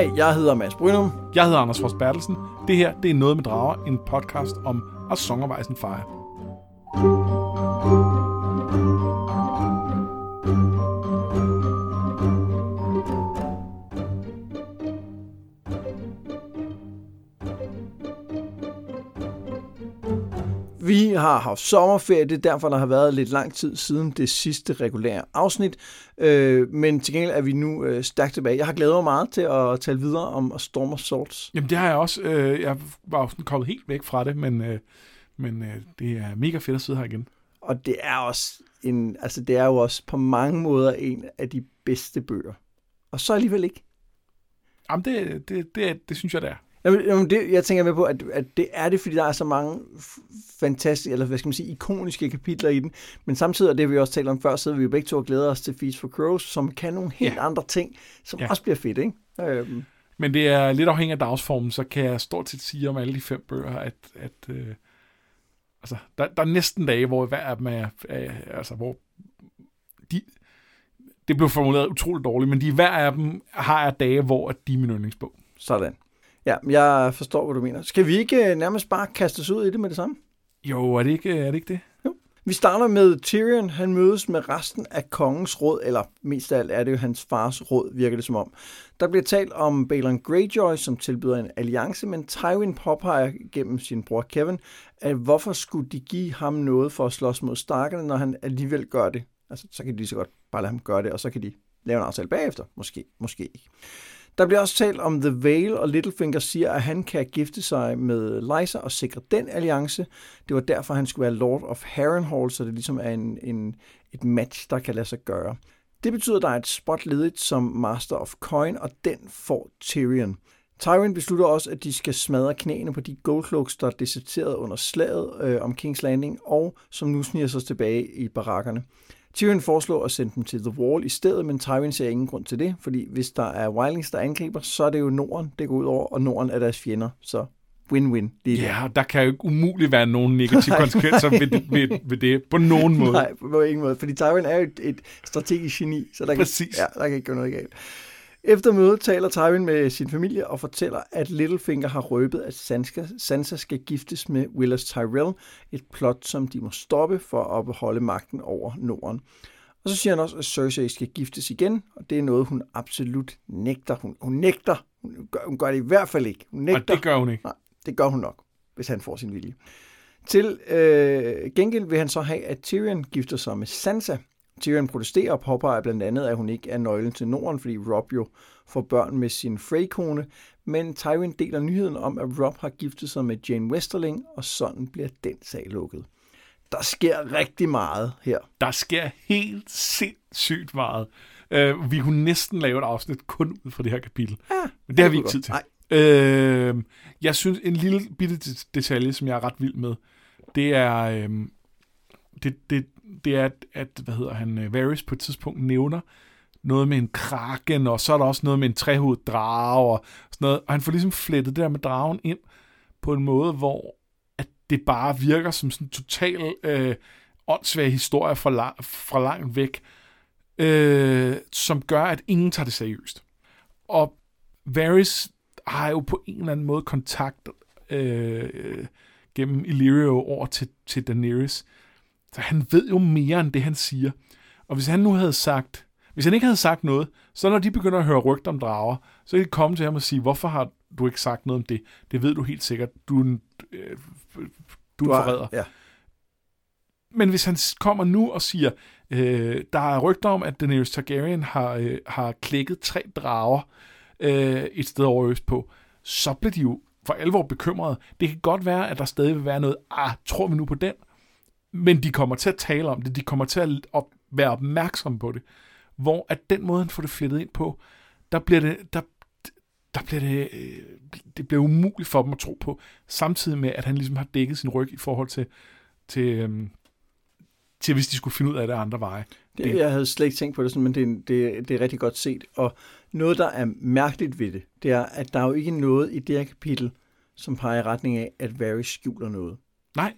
Hej, jeg hedder Mads Brynum. Jeg hedder Anders Frost Bertelsen. Det her, det er Noget med Drager, en podcast om at Songervejsen of thank you har haft sommerferie, det er derfor, der har været lidt lang tid siden det sidste regulære afsnit. Øh, men til gengæld er vi nu øh, stærkt tilbage. Jeg har glædet mig meget til at tale videre om Storm of Swords. Jamen det har jeg også. Øh, jeg var jo sådan kommet helt væk fra det, men, øh, men øh, det er mega fedt at sidde her igen. Og det er også en, altså det er jo også på mange måder en af de bedste bøger. Og så alligevel ikke. Jamen det, det, det, det synes jeg, det er. Jamen, jamen det, jeg tænker med på, at, at det er det, fordi der er så mange fantastiske, eller hvad skal man sige, ikoniske kapitler i den. Men samtidig, og det vi også talt om før, så vi jo begge to og glæder os til Feast for Crows, som kan nogle helt Ja. andre ting, som Ja. også bliver fedt, ikke? Øhm, Men det er lidt afhængig af dagsformen, så kan jeg stort set sige om alle de fem bøger, at, at øh, altså, der, der er næsten dage, hvor hver af dem er, er altså, hvor de, det blev formuleret utroligt dårligt, men de hver af dem har jeg dage, hvor de er min yndlingsbog. sådan. Ja, jeg forstår, hvad du mener. Skal vi ikke øh, nærmest bare kaste os ud i det med det samme? Jo, er det ikke, er det, ikke det? Vi starter med Tyrion. Han mødes med resten af kongens råd, eller mest af alt er det jo hans fars råd, virker det som om. Der bliver talt om Balon Greyjoy, som tilbyder en alliance, men Tywin påpeger gennem sin bror Kevin, at hvorfor skulle de give ham noget for at slås mod Starkerne, når han alligevel gør det? Altså, så kan de lige så godt bare lade ham gøre det, og så kan de lave en aftale bagefter. Måske, måske ikke. Der bliver også talt om The Vale, og Littlefinger siger, at han kan gifte sig med Lysa og sikre den alliance. Det var derfor, han skulle være Lord of Harrenhal, så det ligesom er en, en, et match, der kan lade sig gøre. Det betyder, at der er et spot ledigt som Master of Coin, og den får Tyrion. Tywin beslutter også, at de skal smadre knæene på de Goldcloaks, der er deserteret under slaget øh, om King's Landing, og som nu sniger sig tilbage i barakkerne. Tyrion foreslår at sende dem til The Wall i stedet, men Tywin ser ingen grund til det, fordi hvis der er Wildlings, der angriber, så er det jo Norden, det går ud over, og Norden er deres fjender, så win-win lige. Ja, der kan jo ikke umuligt være nogen negative konsekvenser ved, det- ved, ved det på nogen måde. Nej, på ingen måde, fordi Tywin er jo et, et strategisk geni, så der kan, ja, der kan ikke gå noget galt. Efter mødet taler Tywin med sin familie og fortæller, at Littlefinger har røbet, at Sansa, Sansa skal giftes med Willis Tyrell, et plot, som de må stoppe for at beholde magten over Norden. Og så siger han også, at Cersei skal giftes igen, og det er noget, hun absolut nægter. Hun, hun nægter. Hun gør, hun gør det i hvert fald ikke. Hun nægter. Og det gør hun ikke. Nej, det gør hun nok, hvis han får sin vilje. Til øh, gengæld vil han så have, at Tyrion gifter sig med Sansa. Tyrion protesterer og påpeger blandt andet, at hun ikke er nøglen til Norden, fordi Rob jo får børn med sin Frey-kone. Men Tywin deler nyheden om, at Rob har giftet sig med Jane Westerling, og sådan bliver den sag lukket. Der sker rigtig meget her. Der sker helt sindssygt meget. Uh, vi kunne næsten lave et afsnit kun ud fra det her kapitel. Ja, Men det har vi ikke tid til. Nej, Øh, jeg synes, en lille bitte det- detalje, som jeg er ret vild med, det er, øh, det, det, det er, at, at, hvad hedder han, øh, Varys på et tidspunkt nævner noget med en kraken, og så er der også noget med en trehovedet drage, og sådan noget. Og han får ligesom flettet det der med dragen ind på en måde, hvor at det bare virker som sådan en total øh, åndssvag historie fra, la- fra langt væk, øh, som gør, at ingen tager det seriøst. Og Varys har jo på en eller anden måde kontakt øh, gennem Illyrio over til, til Daenerys. Så han ved jo mere end det, han siger. Og hvis han nu havde sagt, hvis han ikke havde sagt noget, så når de begynder at høre rygter om drager, så kan de komme til ham og sige, hvorfor har du ikke sagt noget om det? Det ved du helt sikkert. Du er en, øh, du er en forræder. Ja. Men hvis han kommer nu og siger, øh, der er rygter om, at Daenerys Targaryen har, øh, har klækket tre drager øh, et sted over østpå, så bliver de jo for alvor bekymrede. Det kan godt være, at der stadig vil være noget, ah, tror vi nu på den? Men de kommer til at tale om det, de kommer til at op, være opmærksomme på det. Hvor at den måde, han får det flettet ind på, der bliver det, der, der bliver det, øh, det bliver umuligt for dem at tro på, samtidig med, at han ligesom har dækket sin ryg i forhold til, til, øhm, til hvis de skulle finde ud af det andre veje. Det, jeg havde slet ikke tænkt på det sådan, men det, det, det er rigtig godt set. Og noget, der er mærkeligt ved det, det er, at der er jo ikke noget i det her kapitel, som peger i retning af, at Varys skjuler noget. Nej,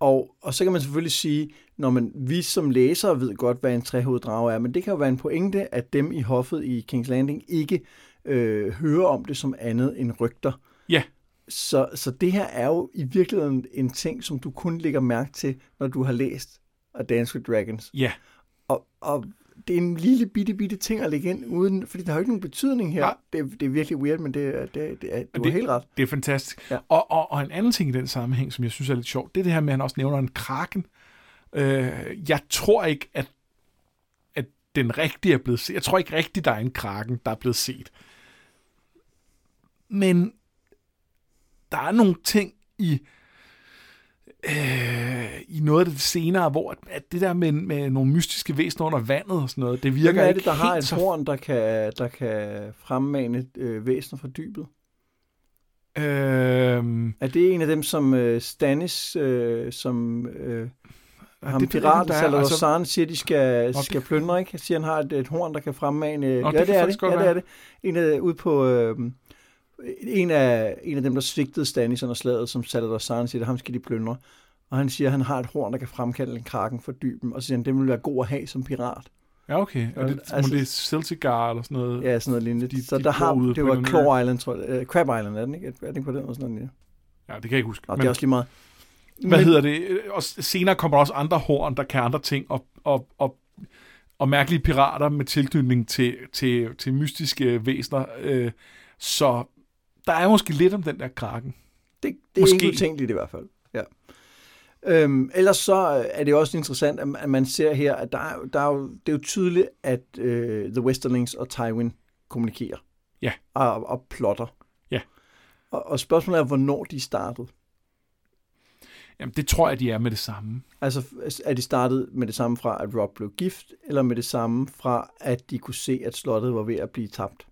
Og, og så kan man selvfølgelig sige, når man, vi som læsere ved godt, hvad en trehovedet drage er, men det kan jo være en pointe, at dem i hoffet i King's Landing ikke øh, høre om det som andet end rygter. Ja. Så, så det her er jo i virkeligheden en ting, som du kun lægger mærke til, når du har læst A Dance with Dragons. Ja. Og, og det er en lille bitte, bitte ting at lægge ind, uden, fordi der har jo ikke nogen betydning her. Nej. Det, det er virkelig weird, men det, det, det, er, du det- helt ret. Det er fantastisk. Ja. Og, og, og en anden ting i den sammenhæng, som jeg synes er lidt sjovt, det er det her med, at han også nævner en kraken. Øh, jeg tror ikke, at, at den rigtige er blevet set. Jeg tror ikke rigtigt, der er en kraken, der er blevet set. Men der er nogle ting i øh, i noget af det senere, hvor at, det der med, med nogle mystiske væsener under vandet og sådan noget, det virker Hvem er ikke det, der helt har et så horn, der kan, der kan fremmane øh, væsener fra dybet? Øhm, Er det en af dem, som øh, Stannis, øh, som øh, ham det ikke, piraten der. Salazar Altså- siger, de skal, Nå, skal plyndre, ikke? Jeg siger, han har et, et horn, der kan fremmane... det ja, kan det er det. Ja, det er det. En af, ude på... Øh, en af, en af dem, der svigtede Stannis under slaget, som Salazar San siger, ham skal de plyndre. Og han siger, at han har et horn, der kan fremkalde en kraken for dyben. Og siger han, det vil være god at have som pirat. Ja, okay. Er det, Altså- det er Celtigar eller sådan noget? Ja, sådan noget lignende. De- så de der har, det var. Claw Island, tror jeg. Uh, Crab Island, er den ikke? Er det ikke på den? Og sådan noget? Ja, det kan jeg ikke huske. Nå, det er også lige meget. Hvad Men, hedder det? Og senere kommer der også andre horn, der kan andre ting, og, og, og, og mærkelige pirater med tilknytning til, til, til mystiske væsener. Øh, så der er måske lidt om den der kraken. Det, det er Måske. ikke utænkeligt i hvert fald. Ja. Øhm, ellers så er det også interessant, at at man ser her, at der er, der er jo, det er jo tydeligt, at øh, The Westerlings og Tywin kommunikerer. Ja. Og, og plotter. Ja. Og, og spørgsmålet er, hvornår de startede. Jamen, det tror jeg, de er med det samme. Altså, er de startet med det samme fra, at Rob blev gift, eller med det samme fra, at de kunne se, at slottet var ved at blive tabt?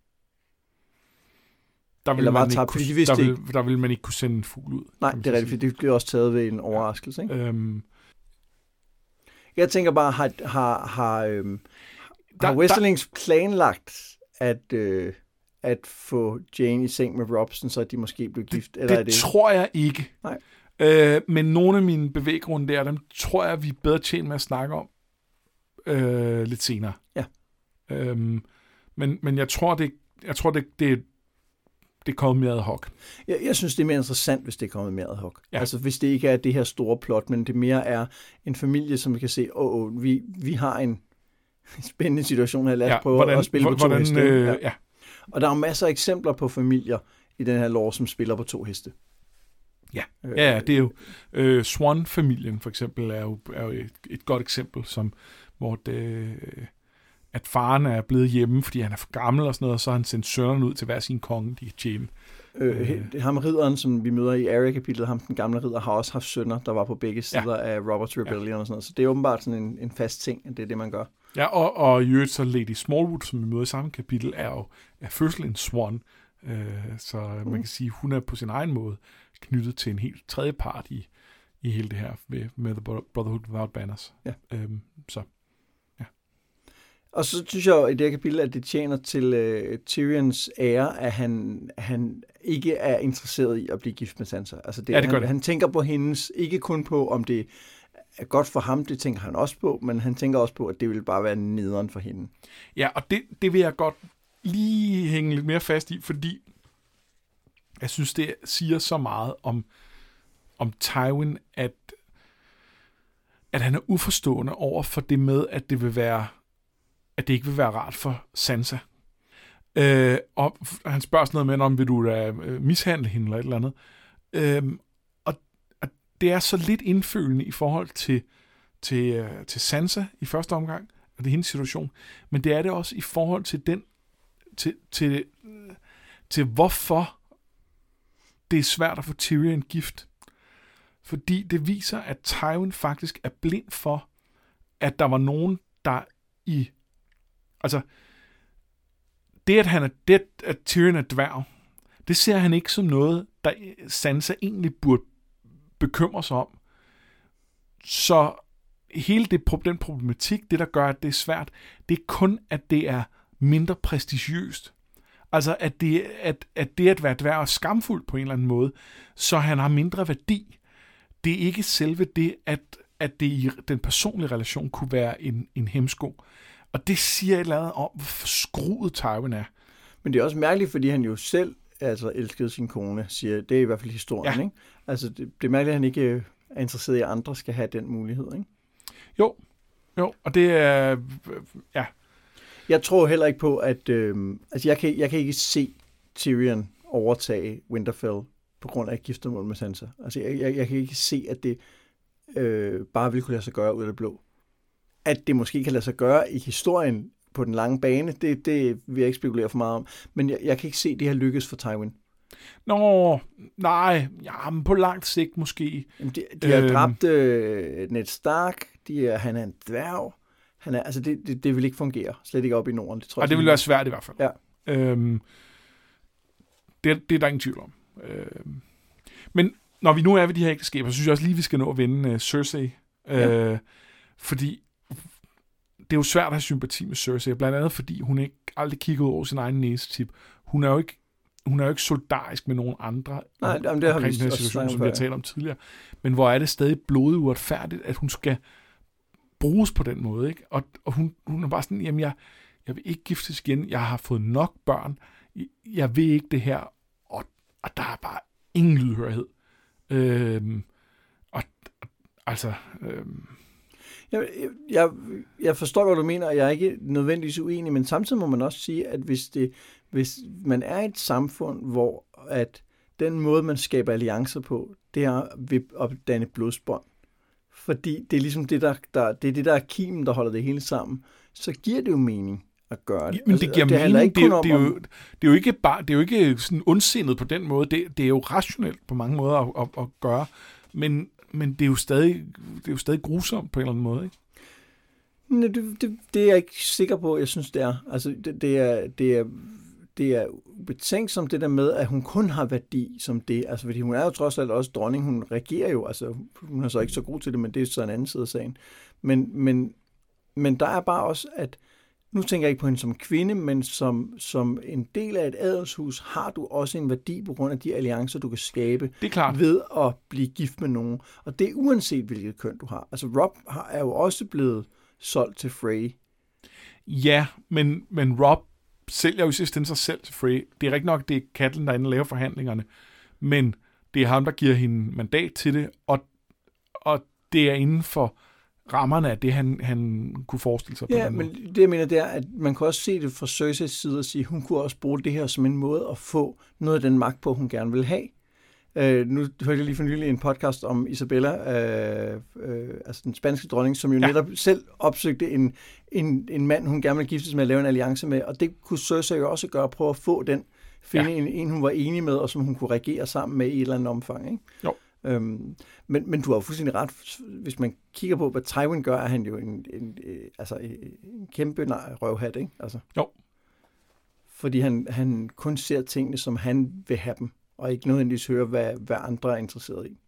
Der vil Eller man ikke kunne, fordi de vidste der, vil, der vil man ikke kunne sende en fugl ud. Nej, det er rigtigt, for det blev også taget ved en overraskelse. Ikke? Øhm, Jeg tænker bare, har, har, har, øhm, Der- har Westerlings planlagt at, øh, at få Jane i seng med Robson, så de måske blev gift? eller er det, det... tror jeg ikke. Nej. Øh, men nogle af mine bevæggrunde der, dem tror jeg, vi er bedre tjent med at snakke om øh, lidt senere. Ja. Øhm, men, men jeg tror, det, jeg tror det, det, det er kommet mere ad hoc. Jeg, jeg synes, det er mere interessant, hvis det er kommet mere ad hoc. Ja. Altså, hvis det ikke er det her store plot, men det mere er en familie, som vi kan se, åh, oh, vi, vi har en spændende situation her, lad os ja, prøve at spille på to hvordan, heste. øh, ja. ja. Og der er masser af eksempler på familier i den her lov, som spiller på to heste. Ja. Øh, Ja, ja, det er jo... Øh, Swan-familien for eksempel er jo, er jo et, et godt eksempel, som, hvor det, at faren er blevet hjemme, fordi han er for gammel og sådan noget, og så har han sendt sønnerne ud til hver sin konge, de er hjemme. Øh, øh. Ham ridderen, som vi møder i Arya-kapitlet, ham den gamle ridder, har også haft sønner, der var på begge sider ja. af Roberts Rebellion ja. og sådan noget. Så det er åbenbart sådan en, en fast ting, at det er det, man gør. Ja, og, og i øvrigt så Lady Smallwood, som vi møder i samme kapitel, er jo er fødsel en swan. Øh, så Mm. man kan sige, hun er på sin egen måde knyttet til en helt tredje part i, i hele det her med, med The Brotherhood Without Banners. Ja. Øhm, så Og så synes jeg i det her kapitel, at det tjener til øh, Tyrions ære, at han, han ikke er interesseret i at blive gift med Sansa. Altså det, Ja, det han, det. han tænker på hendes, ikke kun på, om det er godt for ham, det tænker han også på, men han tænker også på, at det vil bare være nederen for hende. Ja, og det, det vil jeg godt lige hænge lidt mere fast i, fordi jeg synes, det siger så meget om, om Tywin, at, at han er uforstående over for det med, at det vil være at det ikke vil være rart for Sansa. Øh, og han spørger sådan noget med, om vil du da øh, mishandle hende eller et eller andet. Øh, og, og det er så lidt indfølende i forhold til, til, øh, til Sansa i første omgang, og det er hendes situation, men det er det også i forhold til den, til, til, øh, til hvorfor det er svært at få Tyrion gift. Fordi det viser, at Tywin faktisk er blind for, at der var nogen, der i... Altså, det at, han er, det at Tyrion er dværg, det ser han ikke som noget, der Sansa egentlig burde bekymre sig om. Så hele det, den problematik, det der gør, at det er svært, det er kun, at det er mindre prestigiøst. Altså, at det, at, at det at være dværg er skamfuldt på en eller anden måde, så han har mindre værdi. Det er ikke selve det, at, at det i den personlige relation kunne være en, en hemsko. Og det siger et eller andet om, hvor skruet Tywin er. Men det er også mærkeligt, fordi han jo selv altså, elskede sin kone, siger, det er i hvert fald historien, Ja. ikke? Altså, det, det er mærkeligt, at han ikke øh, er interesseret i, at andre skal have den mulighed, ikke? Jo, jo, og det er, ja, Jeg tror heller ikke på, at... Øh, altså, jeg kan, jeg kan ikke se Tyrion overtage Winterfell på grund af giftermål med Sansa. Altså, jeg, jeg, jeg kan ikke se, at det øh, bare vil kunne lade sig gøre ud af det blå. At det måske kan lade sig gøre i historien på den lange bane, det, det vil jeg ikke spekulere for meget om. Men jeg, jeg kan ikke se, at det her lykkes for Tywin. Nå, nej, ja, men på langt sigt måske. Jamen, de, de har Øhm. dræbt øh, Ned Stark, de er, han er en dværg. Han er, altså, det, det, det vil ikke fungere. Slet ikke op i Norden. Det tror Og jeg det vil være svært i hvert fald. Ja. Øhm, det, det er der ingen tvivl om. Øhm, men når vi nu er ved de her ægteskaber, så synes jeg også lige, vi skal nå at vende uh, Cersei. Øh, Ja. Fordi det er jo svært at have sympati med Cersei, blandt andet fordi hun ikke aldrig kigger ud over sin egen næsetip. Hun er jo ikke hun er jo ikke solidarisk med nogen andre Nej, om- jamen, det har vi den her situation, som om vi har talt om tidligere. Men hvor er det stadig blodigt uretfærdigt, at hun skal bruges på den måde. Ikke? Og, og hun, hun er bare sådan, jamen jeg, jeg vil ikke giftes igen, jeg har fået nok børn, jeg vil ikke det her, og, og der er bare ingen lydhørighed. Øhm, og, og altså, øhm, Jeg, jeg, jeg forstår, hvad du mener, og jeg er ikke nødvendigvis uenig, men samtidig må man også sige, at hvis, det, hvis man er i et samfund, hvor at den måde, man skaber alliancer på, det er ved at danne blodsbånd. Fordi det er ligesom det, der, der, det er det, der er kimen, der holder det hele sammen. Så giver det jo mening at gøre det. men det giver det handler mening, ikke det, er, om, det, er jo, det er jo ikke bare, det er jo ikke sådan ondsindet på den måde, det, det er jo rationelt på mange måder at, at, at gøre, men, men det er jo stadig, det er jo stadig grusomt på en eller anden måde, ikke? Nej, det, det, det er jeg ikke sikker på, jeg synes, det er. Altså, det, det er, det er, det er betænksomt det der med, at hun kun har værdi som det. Altså, fordi hun er jo trods alt også dronning. Hun regerer jo. Altså, hun er så ikke så god til det, men det er så en anden side af sagen. Men, men, men der er bare også, at nu tænker jeg ikke på hende som kvinde, men som, som en del af et adelshus har du også en værdi på grund af de alliancer, du kan skabe Det er klart. ved at blive gift med nogen. Og det er uanset, hvilket køn du har. Altså Rob har, er jo også blevet solgt til Frey. Ja, men, men Rob sælger jo i sidste ende sig selv til Frey. Det er rigtig nok, det er Catelyn, der er inde laver forhandlingerne, men det er ham, der giver hende mandat til det, og, og det er inden for rammerne af det, han, han kunne forestille sig på Ja, men måde. det jeg mener, det er, at man kan også se det fra Cerseis side og sige, at hun kunne også bruge det her som en måde at få noget af den magt på, hun gerne vil have. Øh, nu hørte jeg lige for nylig en podcast om Isabella, øh, øh, altså den spanske dronning, som jo Ja. netop selv opsøgte en, en, en mand, hun gerne ville giftes med at lave en alliance med, og det kunne Cersei jo også gøre, prøve at få den, finde ja. en, en, hun var enig med, og som hun kunne regere sammen med i et eller andet omfang. Ikke? Jo. Øhm, men, men du har jo fuldstændig ret. Hvis man kigger på, hvad Tywin gør, er han jo en, en, øh, altså, en kæmpe røvhat, ikke? Altså, Jo. Fordi han, han kun ser tingene, som han vil have dem, og ikke nødvendigvis høre, hvad, hvad andre er interesseret i.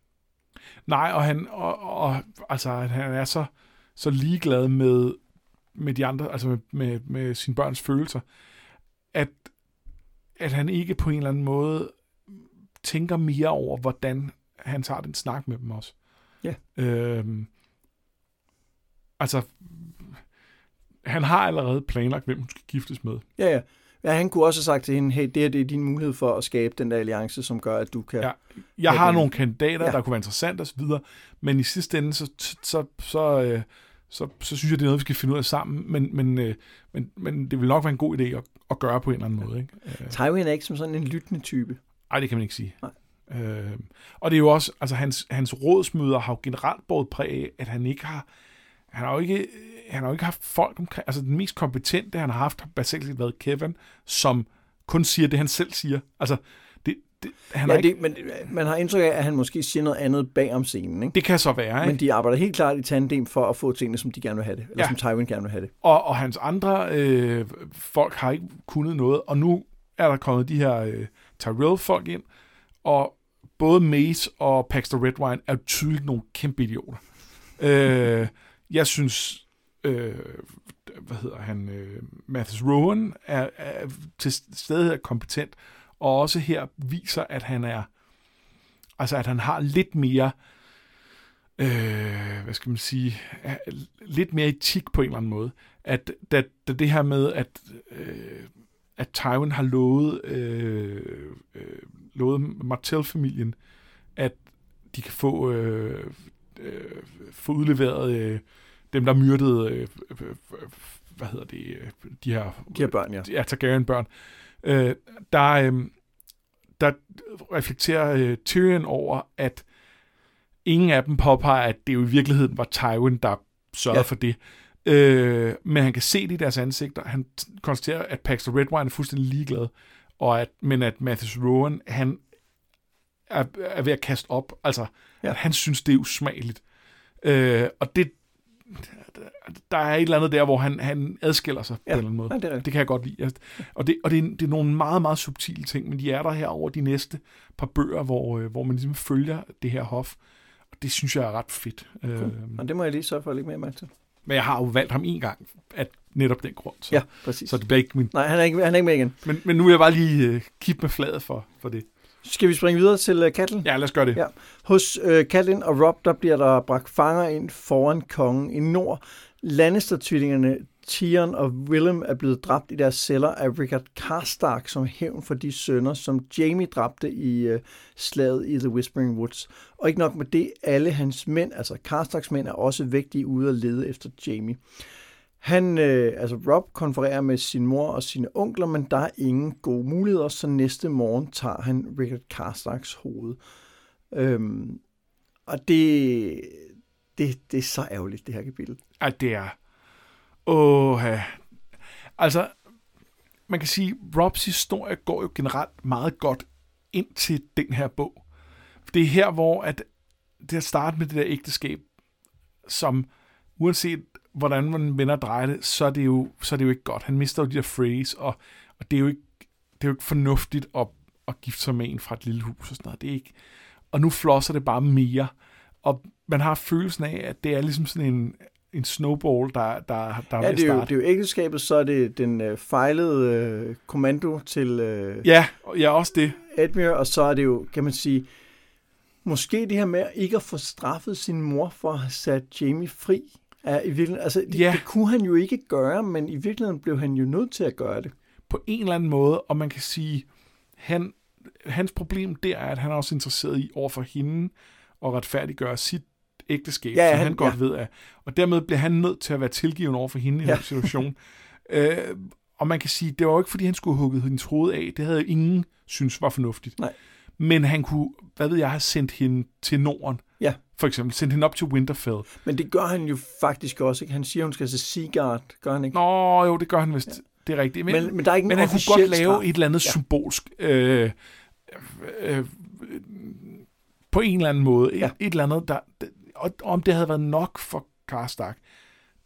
Nej, og han, og, og, altså, han er så, så ligeglad med, med de andre, altså med, med, med sine børns følelser, at, at han ikke på en eller anden måde tænker mere over, hvordan han tager den snak med dem også. Ja. Øhm, altså, han har allerede planlagt, hvem hun skal giftes med. Ja, ja. Ja, han kunne også have sagt til hende, hey, det her det er din mulighed for at skabe den der alliance, som gør, at du kan... Ja. Jeg Ja, har nogle kandidater, Ja. der kunne være interessante osv., men i sidste ende, så, så, så, øh, så, så synes jeg, det er noget, vi skal finde ud af sammen, men, men, øh, men, men det vil nok være en god idé at, at gøre på en eller anden måde. Ikke? Øh, Tywin er ikke som sådan en lyttende type. Ej, det kan man ikke sige. Nej. Øh, og det er jo også, altså hans, hans rådsmøder har jo generelt båret præg af, at han ikke har, han har jo ikke, han har jo ikke haft folk omkring, altså den mest kompetente, han har haft, har basalt set været Kevin, som kun siger det, han selv siger. Altså, det, det, han Ja, har ikke, det, men man har indtryk af, at han måske siger noget andet bag om scenen, ikke? det kan så være, ikke? Men de arbejder helt klart i tandem for at få tingene, som de gerne vil have det. Eller Ja. ja. som Tywin gerne vil have det. Og, og hans andre øh, folk har ikke kunnet noget, og nu er der kommet de her øh, Tyrell-folk ind, og både Mace og Paxton Redwine er jo tydeligt nogle kæmpe idioter. øh, jeg synes, øh, hvad hedder han, øh, Mathis Rowan er, er til stede kompetent, og også her viser, at han er, altså at han har lidt mere, øh, hvad skal man sige, er lidt mere etik på en eller anden måde. At da, da det her med, at, øh, at Tywin har lovet, øh, øh, lovet Martell-familien, at de kan få, øh, øh, få udleveret øh, dem, der myrdede, øh, øh, hvad hedder det, øh, de her, De her børn, ja. ja, Targaryen-børn. Øh, der, øh, der reflekterer øh, Tyrion over, at ingen af dem påpeger, at det jo i virkeligheden var Tywin, der sørgede Ja. for det. Øh, men han kan se det i deres ansigter. Han konstaterer, at Paxton Redwine er fuldstændig ligeglad, og at, men at Matthews Rowan, han er, er ved at kaste op. Altså, Ja. ja. han synes, det er usmageligt. Øh, og det, der er et eller andet der, hvor han, han adskiller sig ja. Ja. på en eller anden måde. Nej, det er rigtigt. Det kan jeg godt lide. Og, det, og det, er, det er nogle meget, meget subtile ting, men de er der her over de næste par bøger, hvor, øh, hvor man ligesom følger det her hof. Og det synes jeg er ret fedt. Øh, Og det må jeg lige sørge for at lægge mere mærke til. men jeg har jo valgt ham en gang, at netop den grund. Så, Ja, præcis. så det bliver ikke min... Nej, han er ikke, han er ikke med igen. Men, men nu vil jeg bare lige øh, kippe med fladet for, for det. Skal vi springe videre til uh, Catelyn? Ja, lad os gøre det. Ja. Hos øh, Catelyn og Rob, der bliver der bragt fanger ind foran kongen i nord. Lannister-tvillingerne Tion og Willem er blevet dræbt i deres celler af Rickard Karstark som hævn for de sønner, som Jamie dræbte i øh, slaget i The Whispering Woods. Og ikke nok med det, alle hans mænd, altså Karstarks mænd, er også vægtige ude at lede efter Jamie. Han, øh, altså Rob, konfererer med sin mor og sine onkler, men der er ingen gode muligheder, så næste morgen tager han Richard Karstarks hoved. Øhm, og det, det, det er så ærgerligt, det her kapitel. Ja, det er... Åh, altså, man kan sige, Robs historie går jo generelt meget godt ind til den her bog. Det er her, hvor at det at starte med det der ægteskab, som uanset hvordan man vender drejer det, så er det jo, så er det jo ikke godt. Han mister jo de der phrase, og, og det, er jo ikke, det er jo ikke fornuftigt at, at gifte sig med en fra et lille hus og sådan noget. Det er ikke, og nu flosser det bare mere. Og man har følelsen af, at det er ligesom sådan en, en snowball, der, der, der er Ja, det er, jo, det er jo ægteskabet, så er det den øh, fejlede øh, kommando til øh, Ja, ja, også det. Edmure, og så er det jo, kan man sige, måske det her med ikke at få straffet sin mor for at have sat Jamie fri, er i virkeligheden, altså det, Ja. det kunne han jo ikke gøre, men i virkeligheden blev han jo nødt til at gøre det. På en eller anden måde, og man kan sige, han, hans problem der er, at han er også interesseret i over for hende at retfærdiggøre sit ægteskab, Ja, ja, som han- han, godt ja. ved af. Og dermed bliver han nødt til at være tilgiven over for hende i Ja. den situation. øh, og man kan sige, det var jo ikke, fordi han skulle hugget hendes hoved af. Det havde ingen synes var fornuftigt. Nej. Men han kunne, hvad ved jeg, have sendt hende til Norden. Ja. For eksempel, sendt hende op til Winterfell. Men det gør han jo faktisk også, ikke? Han siger, hun skal til Seagard, gør han ikke? Nå, jo, det gør han vist. Ja. Det er rigtigt. Men, men der er ikke Men en han kunne godt lave straf. et eller andet Ja. symbolsk, øh, øh, på en eller anden måde. Ja. Et, et eller andet, der, og om det havde været nok for Karstark,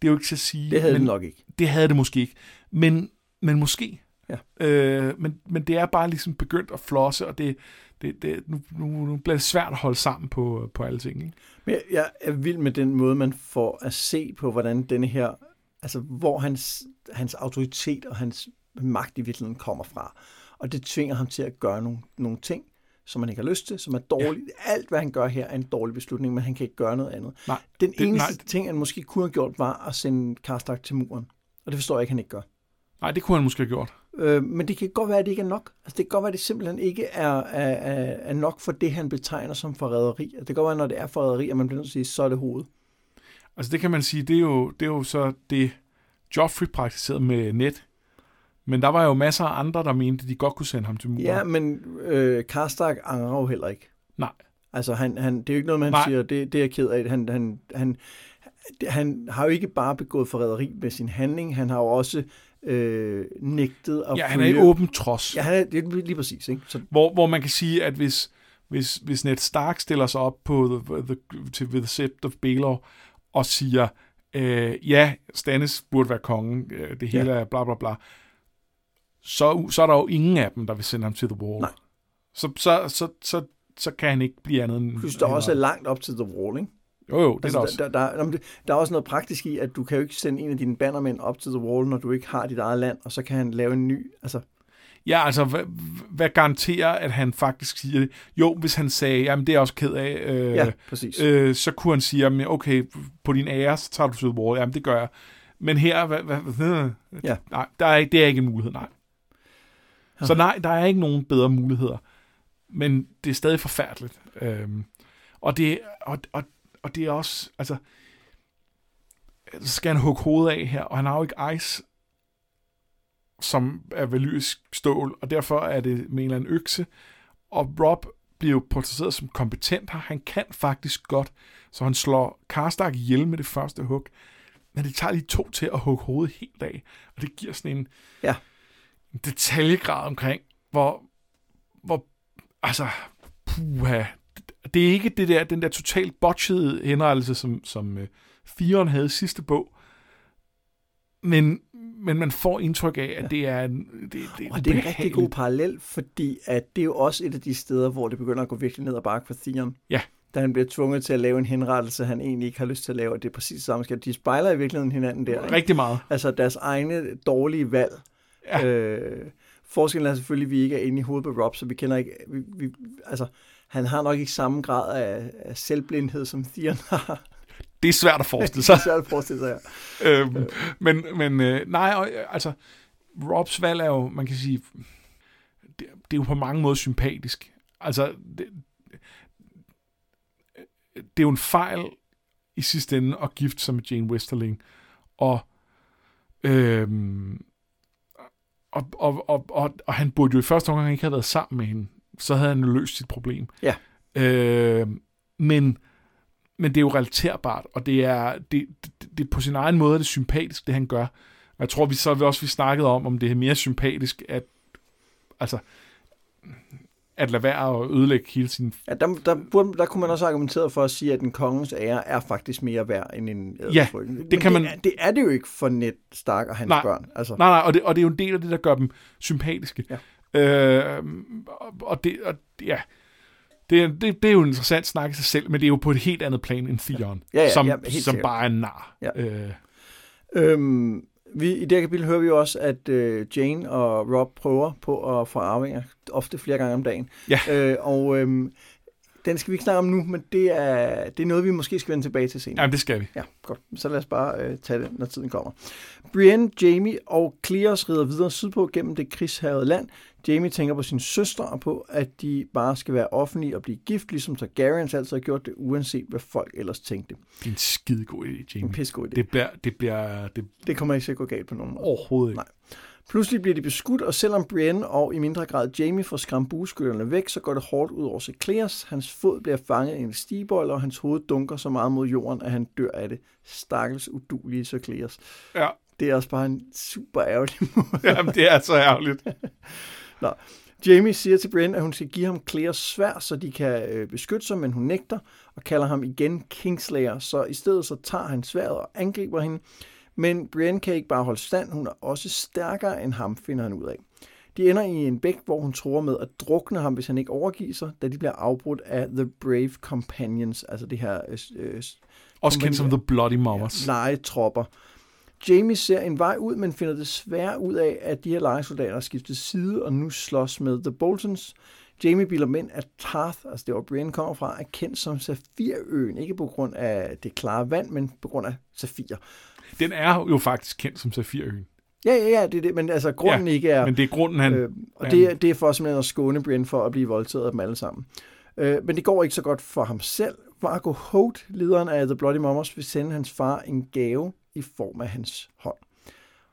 det er jo ikke til at sige. Det havde men, det nok ikke. Det havde det måske ikke. Men, men måske. Ja. Øh, men, men det er bare ligesom begyndt at flosse, og det, det, det, nu, nu, nu bliver det svært at holde sammen på, på alle ting. Ikke? Men jeg, jeg er vild med den måde, man får at se på, hvordan denne her, altså hvor hans, hans autoritet og hans magt i virkeligheden kommer fra. Og det tvinger ham til at gøre nogle, nogle ting, som han ikke har lyst til, som er dårligt. Ja. Alt, hvad han gør her, er en dårlig beslutning, men han kan ikke gøre noget andet. Nej, Den det- eneste nej. ting, han måske kunne have gjort, var at sende Karstark til muren. Og det forstår jeg ikke, han ikke gør. Nej, det kunne han måske have gjort. Øh, men det kan godt være, at det ikke er nok. Altså, det kan godt være, at det simpelthen ikke er, er, er, er nok for det, han betegner som forræderi. Altså, det kan godt være, når det er forræderi, at man bliver nødt til at sige, så er det hovedet. Altså det kan man sige, det er jo, det er jo så det, Joffrey praktiserede med net. Men der var jo masser af andre, der mente, at de godt kunne sende ham til muren. Ja, men øh, Karstark angrer jo heller ikke. Nej. Altså, han, han, det er jo ikke noget, man Nej. siger, det, det er jeg ked af. Han, han, han, han har jo ikke bare begået forræderi med sin handling, han har jo også øh, nægtet at Ja, han er i åben trods. Ja, han er, det er lige præcis. Ikke? Så, Hvor, hvor man kan sige, at hvis, hvis, hvis Ned Stark stiller sig op på the, the, til The Sept of Baelor og siger, øh, ja, Stannis burde være kongen, øh, det hele Ja. er bla bla bla, så, så er der jo ingen af dem, der vil sende ham til The Wall. Nej. Så, så, så, så, så kan han ikke blive andet end... plus, der også er langt op til The Wall, ikke? Jo, jo, det er Altså, der også. der, der, der, der er også noget praktisk i, at du kan jo ikke sende en af dine bannermænd op til The Wall, når du ikke har dit eget land, og så kan han lave en ny. Altså, Ja, altså, hvad, hvad garanterer, at han faktisk siger det? Jo, hvis han sagde, jamen det er jeg også ked af, øh, ja, præcis. øh, så kunne han sige, jamen, okay, på din ære, så tager du til The Wall. Jamen, det gør jeg. Men her, hvad, hvad, hvad, Ja. nej, der er, det er ikke en mulighed, nej. Ja. Så nej, der er ikke nogen bedre muligheder. Men det er stadig forfærdeligt. Øhm, og, det, og, og, og det er også, altså, så skal han hugge hovedet af her, og han har jo ikke ice, som er valyrisk stål, og derfor er det med en eller anden økse. Og Rob bliver jo portrætteret som kompetent her. Han kan faktisk godt, så han slår Karstark ihjel med det første hug. Men det tager lige to til at hugge hovedet helt af. Og det giver sådan en, Ja. en detaljegrad omkring, hvor, hvor altså, puha, det er ikke det der, den der totalt botchede henrettelse, som, som uh, Firen havde i sidste bog. Men, men man får indtryk af, at det er en, det, det, Og det er en rigtig god parallel, fordi at det er jo også et af de steder, hvor det begynder at gå virkelig ned ad bakke for Theon. Ja. Da han bliver tvunget til at lave en henrettelse, han egentlig ikke har lyst til at lave, og det er præcis det samme. De spejler i virkeligheden hinanden der. Ikke? Rigtig meget. Altså deres egne dårlige valg. Ja. Øh, forskellen er selvfølgelig, at vi ikke er inde i hovedet på Rob, så vi kender ikke... Vi, vi, altså, han har nok ikke samme grad af, af selvblindhed, som Theon har. Det er svært at forestille det sig. er svært at forestille sig, ja. øhm, men men øh, nej, og, øh, altså, Robs valg er jo, man kan sige, det, det er jo på mange måder sympatisk. Altså, det, det er jo en fejl i sidste ende at gifte sig med Jane Westerling. Og, øhm, og, og, og, og, og han burde jo i første omgang ikke have været sammen med hende. Så havde han løst sit problem. Ja. Øh, men, men det er jo relaterbart, og det er, det, det, det på sin egen måde er det sympatisk, det han gør. Og jeg tror, vi så vi også vi snakkede om, om det er mere sympatisk, at altså, at lade være at ødelægge hele sin... Ja, der, der, burde, der kunne man også argumentere for at sige, at en kongens ære er faktisk mere værd end en Ja, det Men kan man- Det er, det er det jo ikke for Ned Stark og hans Nej. børn. Altså, Nej, nej, og det, og det er jo en del af det, der gør dem sympatiske. Ja. Øh, og, det, og, ja, det, er- det, det er jo en interessant snak i sig selv, men det er jo på et helt andet plan end Theon, Ja, ja, som, ja, som sikkert. bare er en nar. Ja. Øh, Øhm, vi, I det her kapitel hører vi jo også, at øh, Jane og Rob prøver på at få arvinger, ofte flere gange om dagen. Ja. Øh, og øhm, den skal vi ikke snakke om nu, men det er, det er noget, vi måske skal vende tilbage til senere. jamen, det skal vi. Ja, godt. Så lad os bare øh, tage det, når tiden kommer. Brienne, Jamie og Cleos rider videre sydpå gennem det krigshavede land. Jamie tænker på sin søster og på, at de bare skal være offentlige og blive gift, ligesom Targaryens altid har gjort det, uanset hvad folk ellers tænkte. Det er en skide god idé, En Jamie. pissegod idé. Det, bliver, det bliver det det kommer ikke til at gå galt på nogen måde. overhovedet ikke. Nej. Pludselig bliver de beskudt, og selvom Brienne og i mindre grad Jamie får skræmt bueskytterne væk, så går det hårdt ud over Secleas. Hans fod bliver fanget i en stigbøjle, og hans hoved dunker så meget mod jorden, at han dør af det. Stakkels udulige Secleas. Ja, Det er også bare en super ærgerlig måde. jamen, det er så ærgerligt. Jamie siger til Brienne, at hun skal give ham Cleas svær, så de kan øh, beskytte sig, men hun nægter og kalder ham igen Kingslayer. Så i stedet så tager han sværet og angriber hende. Men Brienne kan ikke bare holde stand, hun er også stærkere end ham, finder han ud af. De ender i en bæk, hvor hun tror med at drukne ham, hvis han ikke overgiver sig, da de bliver afbrudt af The Brave Companions, altså det her øh, øh, Også kendt som The Bloody Mothers. legetropper. Jamie ser en vej ud, men finder desværre ud af, at de her legesoldater har skiftet side og nu slås med The Boltons. Jamie bilder mænd, at Tarth, altså det hvor Brienne kommer fra, er kendt som Safirøen. Ikke på grund af det klare vand, men på grund af safir. Den er jo faktisk kendt som Safirøen. Ja, ja, ja, det er det, men altså grunden Ja, ikke er... Men det er grunden, han... Øh, og det, er- det er for simpelthen at skåne Brienne for at blive voldtaget af dem alle sammen. Øh, men det går ikke så godt for ham selv. Marco Holt, lederen af The Bloody Mothers, vil sende hans far en gave i form af hans hånd.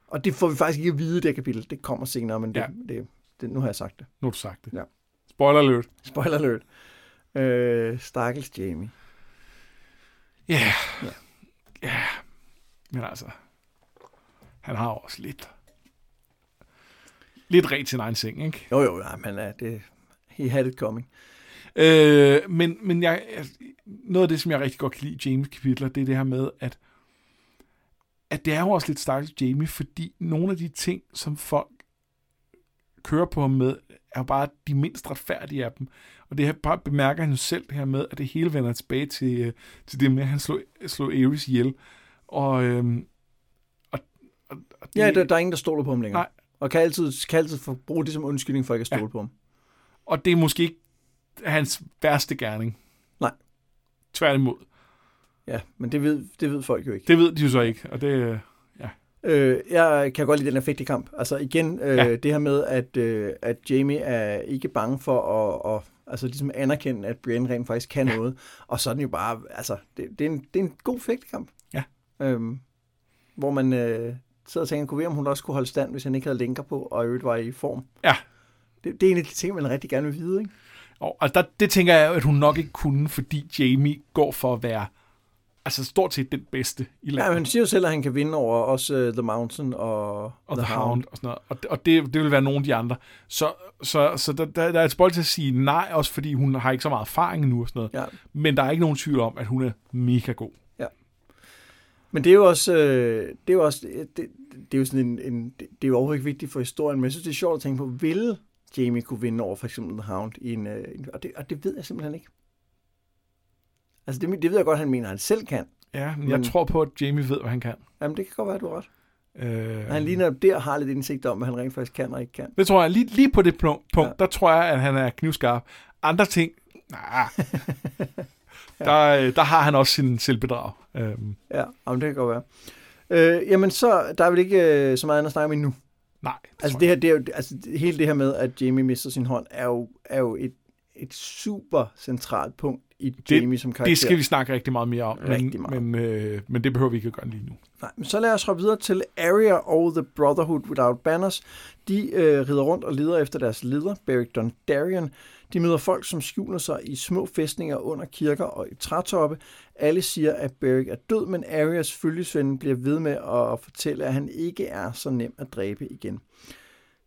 Og det får vi faktisk ikke at vide i det kapitel. Det kommer senere, men det, Ja. det, det, nu har jeg sagt det. Nu har du sagt det. Ja. Spoiler alert. Spoiler alert. Øh, Stakkels Jamie. Ja. Yeah. Ja. Ja. Yeah. Men altså, han har også lidt... Lidt ret sin egen seng, ikke? Jo, jo, ja, men uh, det, he had it coming. Øh, men, men jeg, noget af det, som jeg rigtig godt kan lide i James kapitler, det er det her med, at, at det er jo også lidt stakkels Jamie, fordi nogle af de ting, som folk kører på ham med, er jo bare de mindst retfærdige af dem. Og det her bare bemærker han jo selv det her med, at det hele vender tilbage til, øh, til det med, at han slog, slog Ares ihjel. Og, øhm, og, og, og det, Ja, der, der er ingen, der stoler på ham længere. Nej. Og kan altid, kan altid bruge det som undskyldning for ikke at stole ja. på ham. og det er måske ikke hans værste gerning. Nej. Tværtimod. Ja, men det ved, det ved folk jo ikke. Det ved de jo så ikke, og det, øh, Øh, jeg kan godt lide den her fægte kamp. Altså igen, øh, Ja. ja. det her med, at, øh, at Jamie er ikke bange for at, at altså ligesom anerkende, at Brienne rent faktisk kan ja. noget. Og så er den jo bare, altså, det, det, er, en, det er en god fægtekamp. Ja. Øhm, hvor man øh, sidder og tænker, kunne vi, om hun også kunne holde stand, hvis han ikke havde lænker på, og i øvrigt var i form. Ja. Det, det er en af de ting, man rigtig gerne vil vide, ikke? Og altså, der, det tænker jeg, at hun nok ikke kunne, fordi Jamie går for at være altså stort set den bedste i landet. Ja, men han siger jo selv, at han kan vinde over også uh, The Mountain og, og The Hound og sådan noget. Og, og det, det vil være nogle af de andre. Så, så, så der, der, der er et spoil til at sige nej, også fordi hun har ikke så meget erfaring nu og sådan noget. Ja. Men der er ikke nogen tvivl om, at hun er mega god. Men det er jo også, øh, det er jo også, det, det, det er jo sådan en, en, det er jo overhovedet ikke vigtigt for historien, men jeg synes, det er sjovt at tænke på, vil Jamie kunne vinde over for eksempel The Hound i en, øh, og, det, og det ved jeg simpelthen ikke. Altså det, det ved jeg godt, han mener, han selv kan. Ja, men Men- jeg tror på, at Jamie ved, hvad han kan. Jamen det kan godt være, du har ret. Øh, Han ligner der har lidt indsigt om, hvad han rent faktisk kan og ikke kan. Det tror jeg, lige, lige på det punkt, Ja. der tror jeg, at han er knivskarp. Andre ting, nah, der, øh, der har han også sin selvbedrag. Øhm, Ja, jamen, det kan godt være. Øh, jamen så, der er vel ikke øh, så meget andet at snakke om endnu. nej, det Altså det her, det er jo, altså hele det her med, at Jamie mister sin hånd, er jo, er jo et, et super centralt punkt i Det- Jamie som karakter. Det skal vi snakke rigtig meget mere om, men, Rigtig meget. Men, øh, men det behøver vi ikke at gøre lige nu. Nej, men så lad os hoppe videre til Arya og The Brotherhood Without Banners. De øh, rider rundt og leder efter deres leder, Beric Dondarrion. De møder folk, som skjuler sig i små fæstninger under kirker og i trætoppe. Alle siger, at Beric er død, men Arias følgesvende bliver ved med at fortælle, at han ikke er så nem at dræbe igen.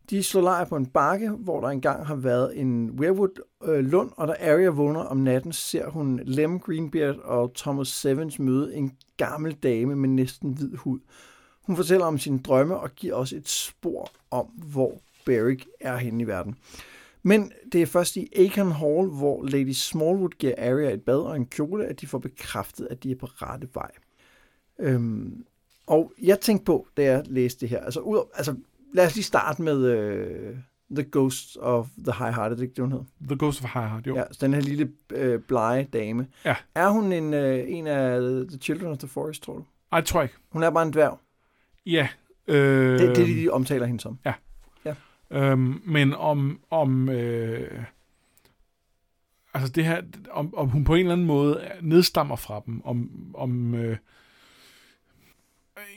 De slår lejr på en bakke, hvor der engang har været en Weirwood øh, lund, og da Arya vågner om natten, ser hun Lem Greenbeard og Thomas Sevens møde en gammel dame med næsten hvid hud. Hun fortæller om sine drømme og giver også et spor om, hvor Beric er henne i verden. Men det er først i Acorn Hall, hvor Lady Smallwood giver Arya et bad og en kjole, at de får bekræftet, at de er på rette vej. Øhm, og jeg tænkte på, da jeg læste det her, altså, ud, altså lad os lige starte med øh, The Ghost of the High Hearted, det er ikke det, hun hedder. The Ghost of High Heart, jo. Ja, så den her lille øh, blege dame. Ja. Er hun en, øh, en af The Children of the Forest, tror du? Ej, det tror jeg ikke. Hun er bare en dværg. Ja. Øh, Det er det, de omtaler hende som. Øhm, men om, om øh, altså det her, om, om hun på en eller anden måde nedstammer fra dem, om, om øh,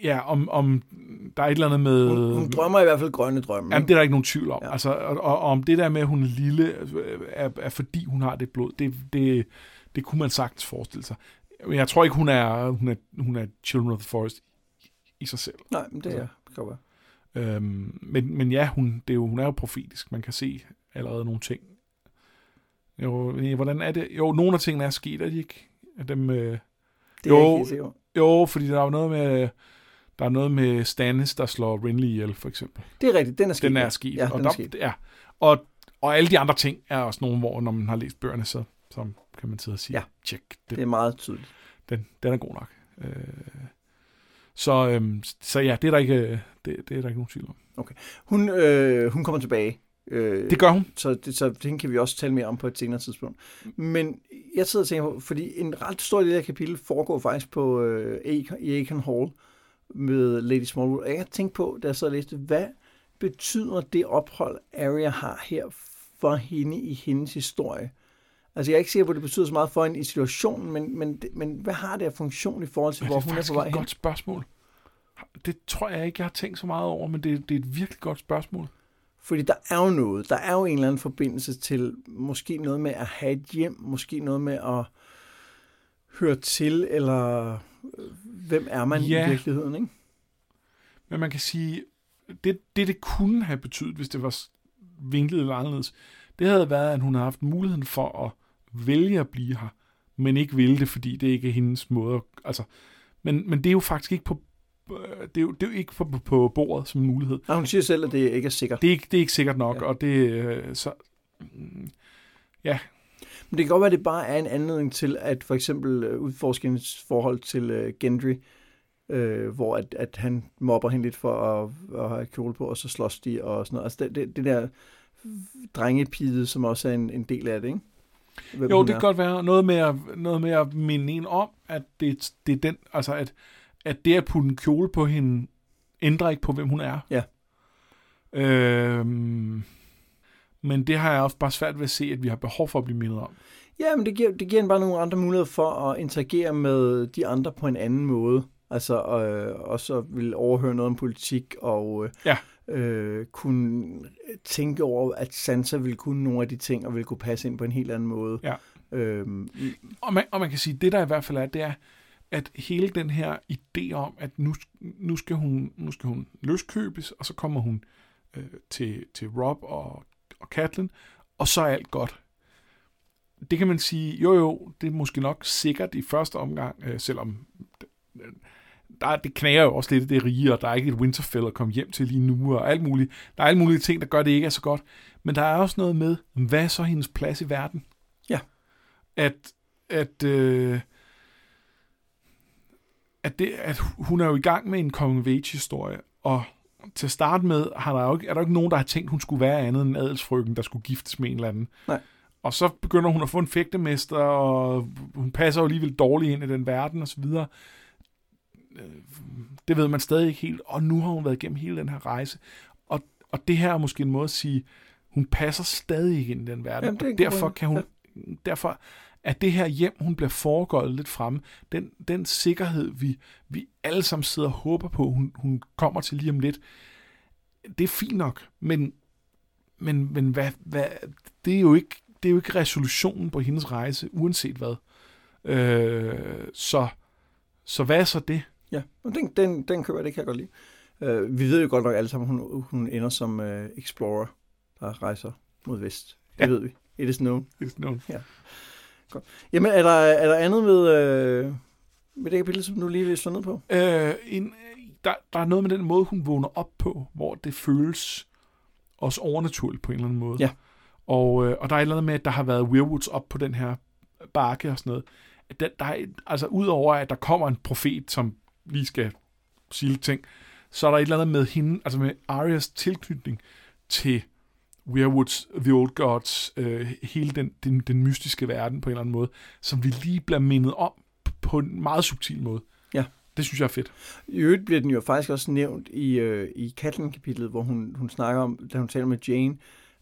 ja, om, om der er et eller andet med... Hun, hun drømmer i hvert fald grønne drømme. Jamen, det er der ikke nogen tvivl om. Ja. Altså, og, og, og om det der med, at hun er lille, er, er fordi hun har det blod, det, det, det kunne man sagtens forestille sig. Jeg tror ikke, hun er, hun er, hun er Children of the Forest i, i sig selv. Nej, men det er Altså. det kan være. Øhm, men, men ja, hun, det er jo, hun er jo profetisk. Man kan se allerede nogle ting. Jo, hvordan er det? Jo, nogle af tingene er sket, er de ikke? Af Dem, øh, Det er Jo. ikke. Jo, fordi der er jo noget med... Der er noget med Stannis, der slår Renly ihjel, for eksempel. Det er rigtigt, den er sket. Den er sket. Ja, og, den er sket. Ja. Og, og alle de andre ting er også nogle, hvor når man har læst bøgerne, så, så kan man sidde og sige, Ja. tjek, Det den, er meget tydeligt. den, den er god nok. Øh, så, øhm, så ja, det er der ikke, øh, det, det er der ikke nogen tvivl om. Hun, øh, hun kommer tilbage. Øh, Det gør hun. så, det, så det kan vi også tale mere om på et senere tidspunkt. Men jeg sidder og tænker på, fordi en ret stor del af kapitel foregår faktisk på øh, i Aiken Hall med Lady Smallwood. Og jeg tænkte på, da jeg så og læste, hvad betyder det ophold, Arya har her for hende i hendes historie? Altså jeg er ikke sikker på, at det betyder så meget for hende i situationen, men, men, men hvad har det af funktion i forhold til, Ja, hvor det er hun er på vej et hen? godt spørgsmål. Det tror jeg ikke, jeg har tænkt så meget over, men det, det er et virkelig godt spørgsmål. Fordi der er jo noget, der er jo en eller anden forbindelse til måske noget med at have et hjem, måske noget med at høre til, eller øh, hvem er man Ja. i virkeligheden, ikke? Men man kan sige, det, det det kunne have betydet, hvis det var vinklet eller anderledes, det havde været, at hun havde haft muligheden for at vælge at blive her, men ikke ville det, fordi det ikke er hendes måde. at- Altså, men, men det er jo faktisk ikke på, det er jo, det er jo ikke på, på, bordet som en mulighed. Og hun siger selv, at det ikke er sikkert. Det er ikke, det er ikke sikkert nok, Ja. ja. og det øh, så... mm, Men det kan godt være, at det bare er en anledning til, at for eksempel øh, udforske hendes forhold til øh, Gendry, øh, hvor at, at han mobber hende lidt for at, at have kjole på, og så slås de og sådan noget. Altså det, det, det der drengepide, som også er en, en del af det, ikke? Hvem Jo, det kan godt være noget med at, noget med at minde en om, at det, det er den, altså at, at det at putte en kjole på hende, ændrer ikke på, hvem hun er. Ja. Øhm, men det har jeg også bare svært ved at se, at vi har behov for at blive mindet om. Ja, men det giver, det giver en bare nogle andre muligheder for at interagere med de andre på en anden måde. Altså øh, også vil overhøre noget om politik og øh, Ja. øh, kunne tænke over, at Sansa vil kunne nogle af de ting og vil kunne passe ind på en helt anden måde. Ja. Øhm, Og man, og man kan sige, at det der i hvert fald er, det er, at hele den her idé om, at nu, nu, skal, hun, nu skal hun løskøbes, og så kommer hun øh, til, til Rob og, og Catelyn, og så er alt godt. Det kan man sige, jo jo, det er måske nok sikkert i første omgang, øh, selvom øh, der, det knager jo også lidt det rige, og der er ikke et Winterfell at komme hjem til lige nu, og alt muligt. Der er alle mulige ting, der gør, det ikke er så godt. Men der er også noget med, hvad er så hendes plads i verden? Ja. At, at, øh, at, det, at hun er jo i gang med en age historie, og til at starte med har der jo ikke, er der jo ikke nogen, der har tænkt, hun skulle være andet end adelsfrøken, der skulle giftes med en eller anden. Nej. Og så begynder hun at få en fægtemester, og hun passer jo alligevel dårligt ind i den verden, og så videre. Øh, Det ved man stadig ikke helt, og nu har hun været igennem hele den her rejse. Og, og det her er måske en måde at sige, hun passer stadig ikke ind i den verden, Jamen, og derfor kan hun, derfor er det her hjem, hun bliver foregået lidt fremme, den, den sikkerhed, vi, vi alle sammen sidder og håber på, hun, hun kommer til lige om lidt, det er fint nok, men, men, men hvad, hvad, det, er jo ikke, det er jo ikke resolutionen på hendes rejse, uanset hvad. Øh, så, så hvad er så det? ja, og den, den, den køber jeg, det kan jeg godt lide. Øh, vi ved jo godt nok alle sammen, hun, hun ender som øh, explorer, der rejser mod vest. Det Ja. ved vi. It is known. It's known. Jamen, er der, er der andet med, øh, med det kapitel, som du lige vil slå ned på? Øh, en, der, der er noget med den måde, hun vågner op på, hvor det føles også overnaturligt på en eller anden måde. Ja. Og, øh, og der er et eller andet med, at der har været weirwoods op på den her bakke og sådan noget. At Der, der er, altså udover at der kommer en profet, som lige skal sige lidt ting, så er der et eller andet med hende, altså med Arias tilknytning til Weirwoods, The Old Gods, øh, hele den, den, den mystiske verden på en eller anden måde, som vi lige bliver mindet om på en meget subtil måde. Ja. Det synes jeg er fedt. I øvrigt bliver den jo faktisk også nævnt i, øh, i Catelyn-kapitlet, hvor hun, hun snakker om, da hun taler med Jane,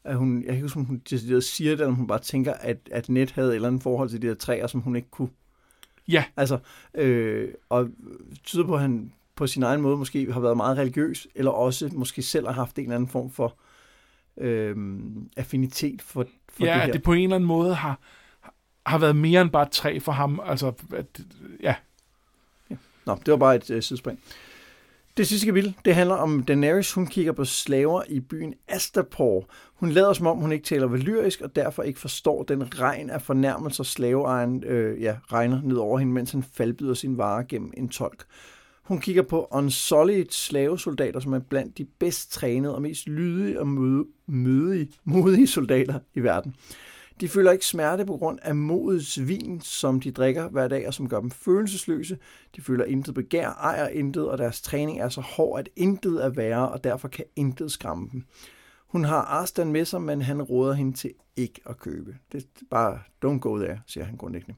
at hun, jeg kan ikke huske, om hun decideret siger det, eller hun bare tænker, at, at Ned havde et eller andet forhold til de her træer, som hun ikke kunne. Ja. Altså, øh, og tyder på, at han på sin egen måde måske har været meget religiøs, eller også måske selv har haft en eller anden form for øh, affinitet for, for ja, det her. at det på en eller anden måde har, har været mere end bare træ for ham. Altså, at, ja, Nå, det var bare et øh, sidespring. Det sidste kapitel, det handler om Daenerys. Hun kigger på slaver i byen Astapor. Hun lader som om, hun ikke taler valyrisk, og derfor ikke forstår den regn af fornærmelser, slaveejeren øh, ja, regner ned over hende, mens han faldbyder sin varer gennem en tolk. Hun kigger på Unsullied slavesoldater, som er blandt de bedst trænede og mest lydige og møde, mødige, modige soldater i verden. De føler ikke smerte på grund af modets vin, som de drikker hver dag, og som gør dem følelsesløse. De føler intet begær, ejer intet, og deres træning er så hård, at intet er værre, og derfor kan intet skræmme dem. Hun har Arstan med sig, men han råder hende til ikke at købe. Det er bare, don't go there, siger han grundlæggende.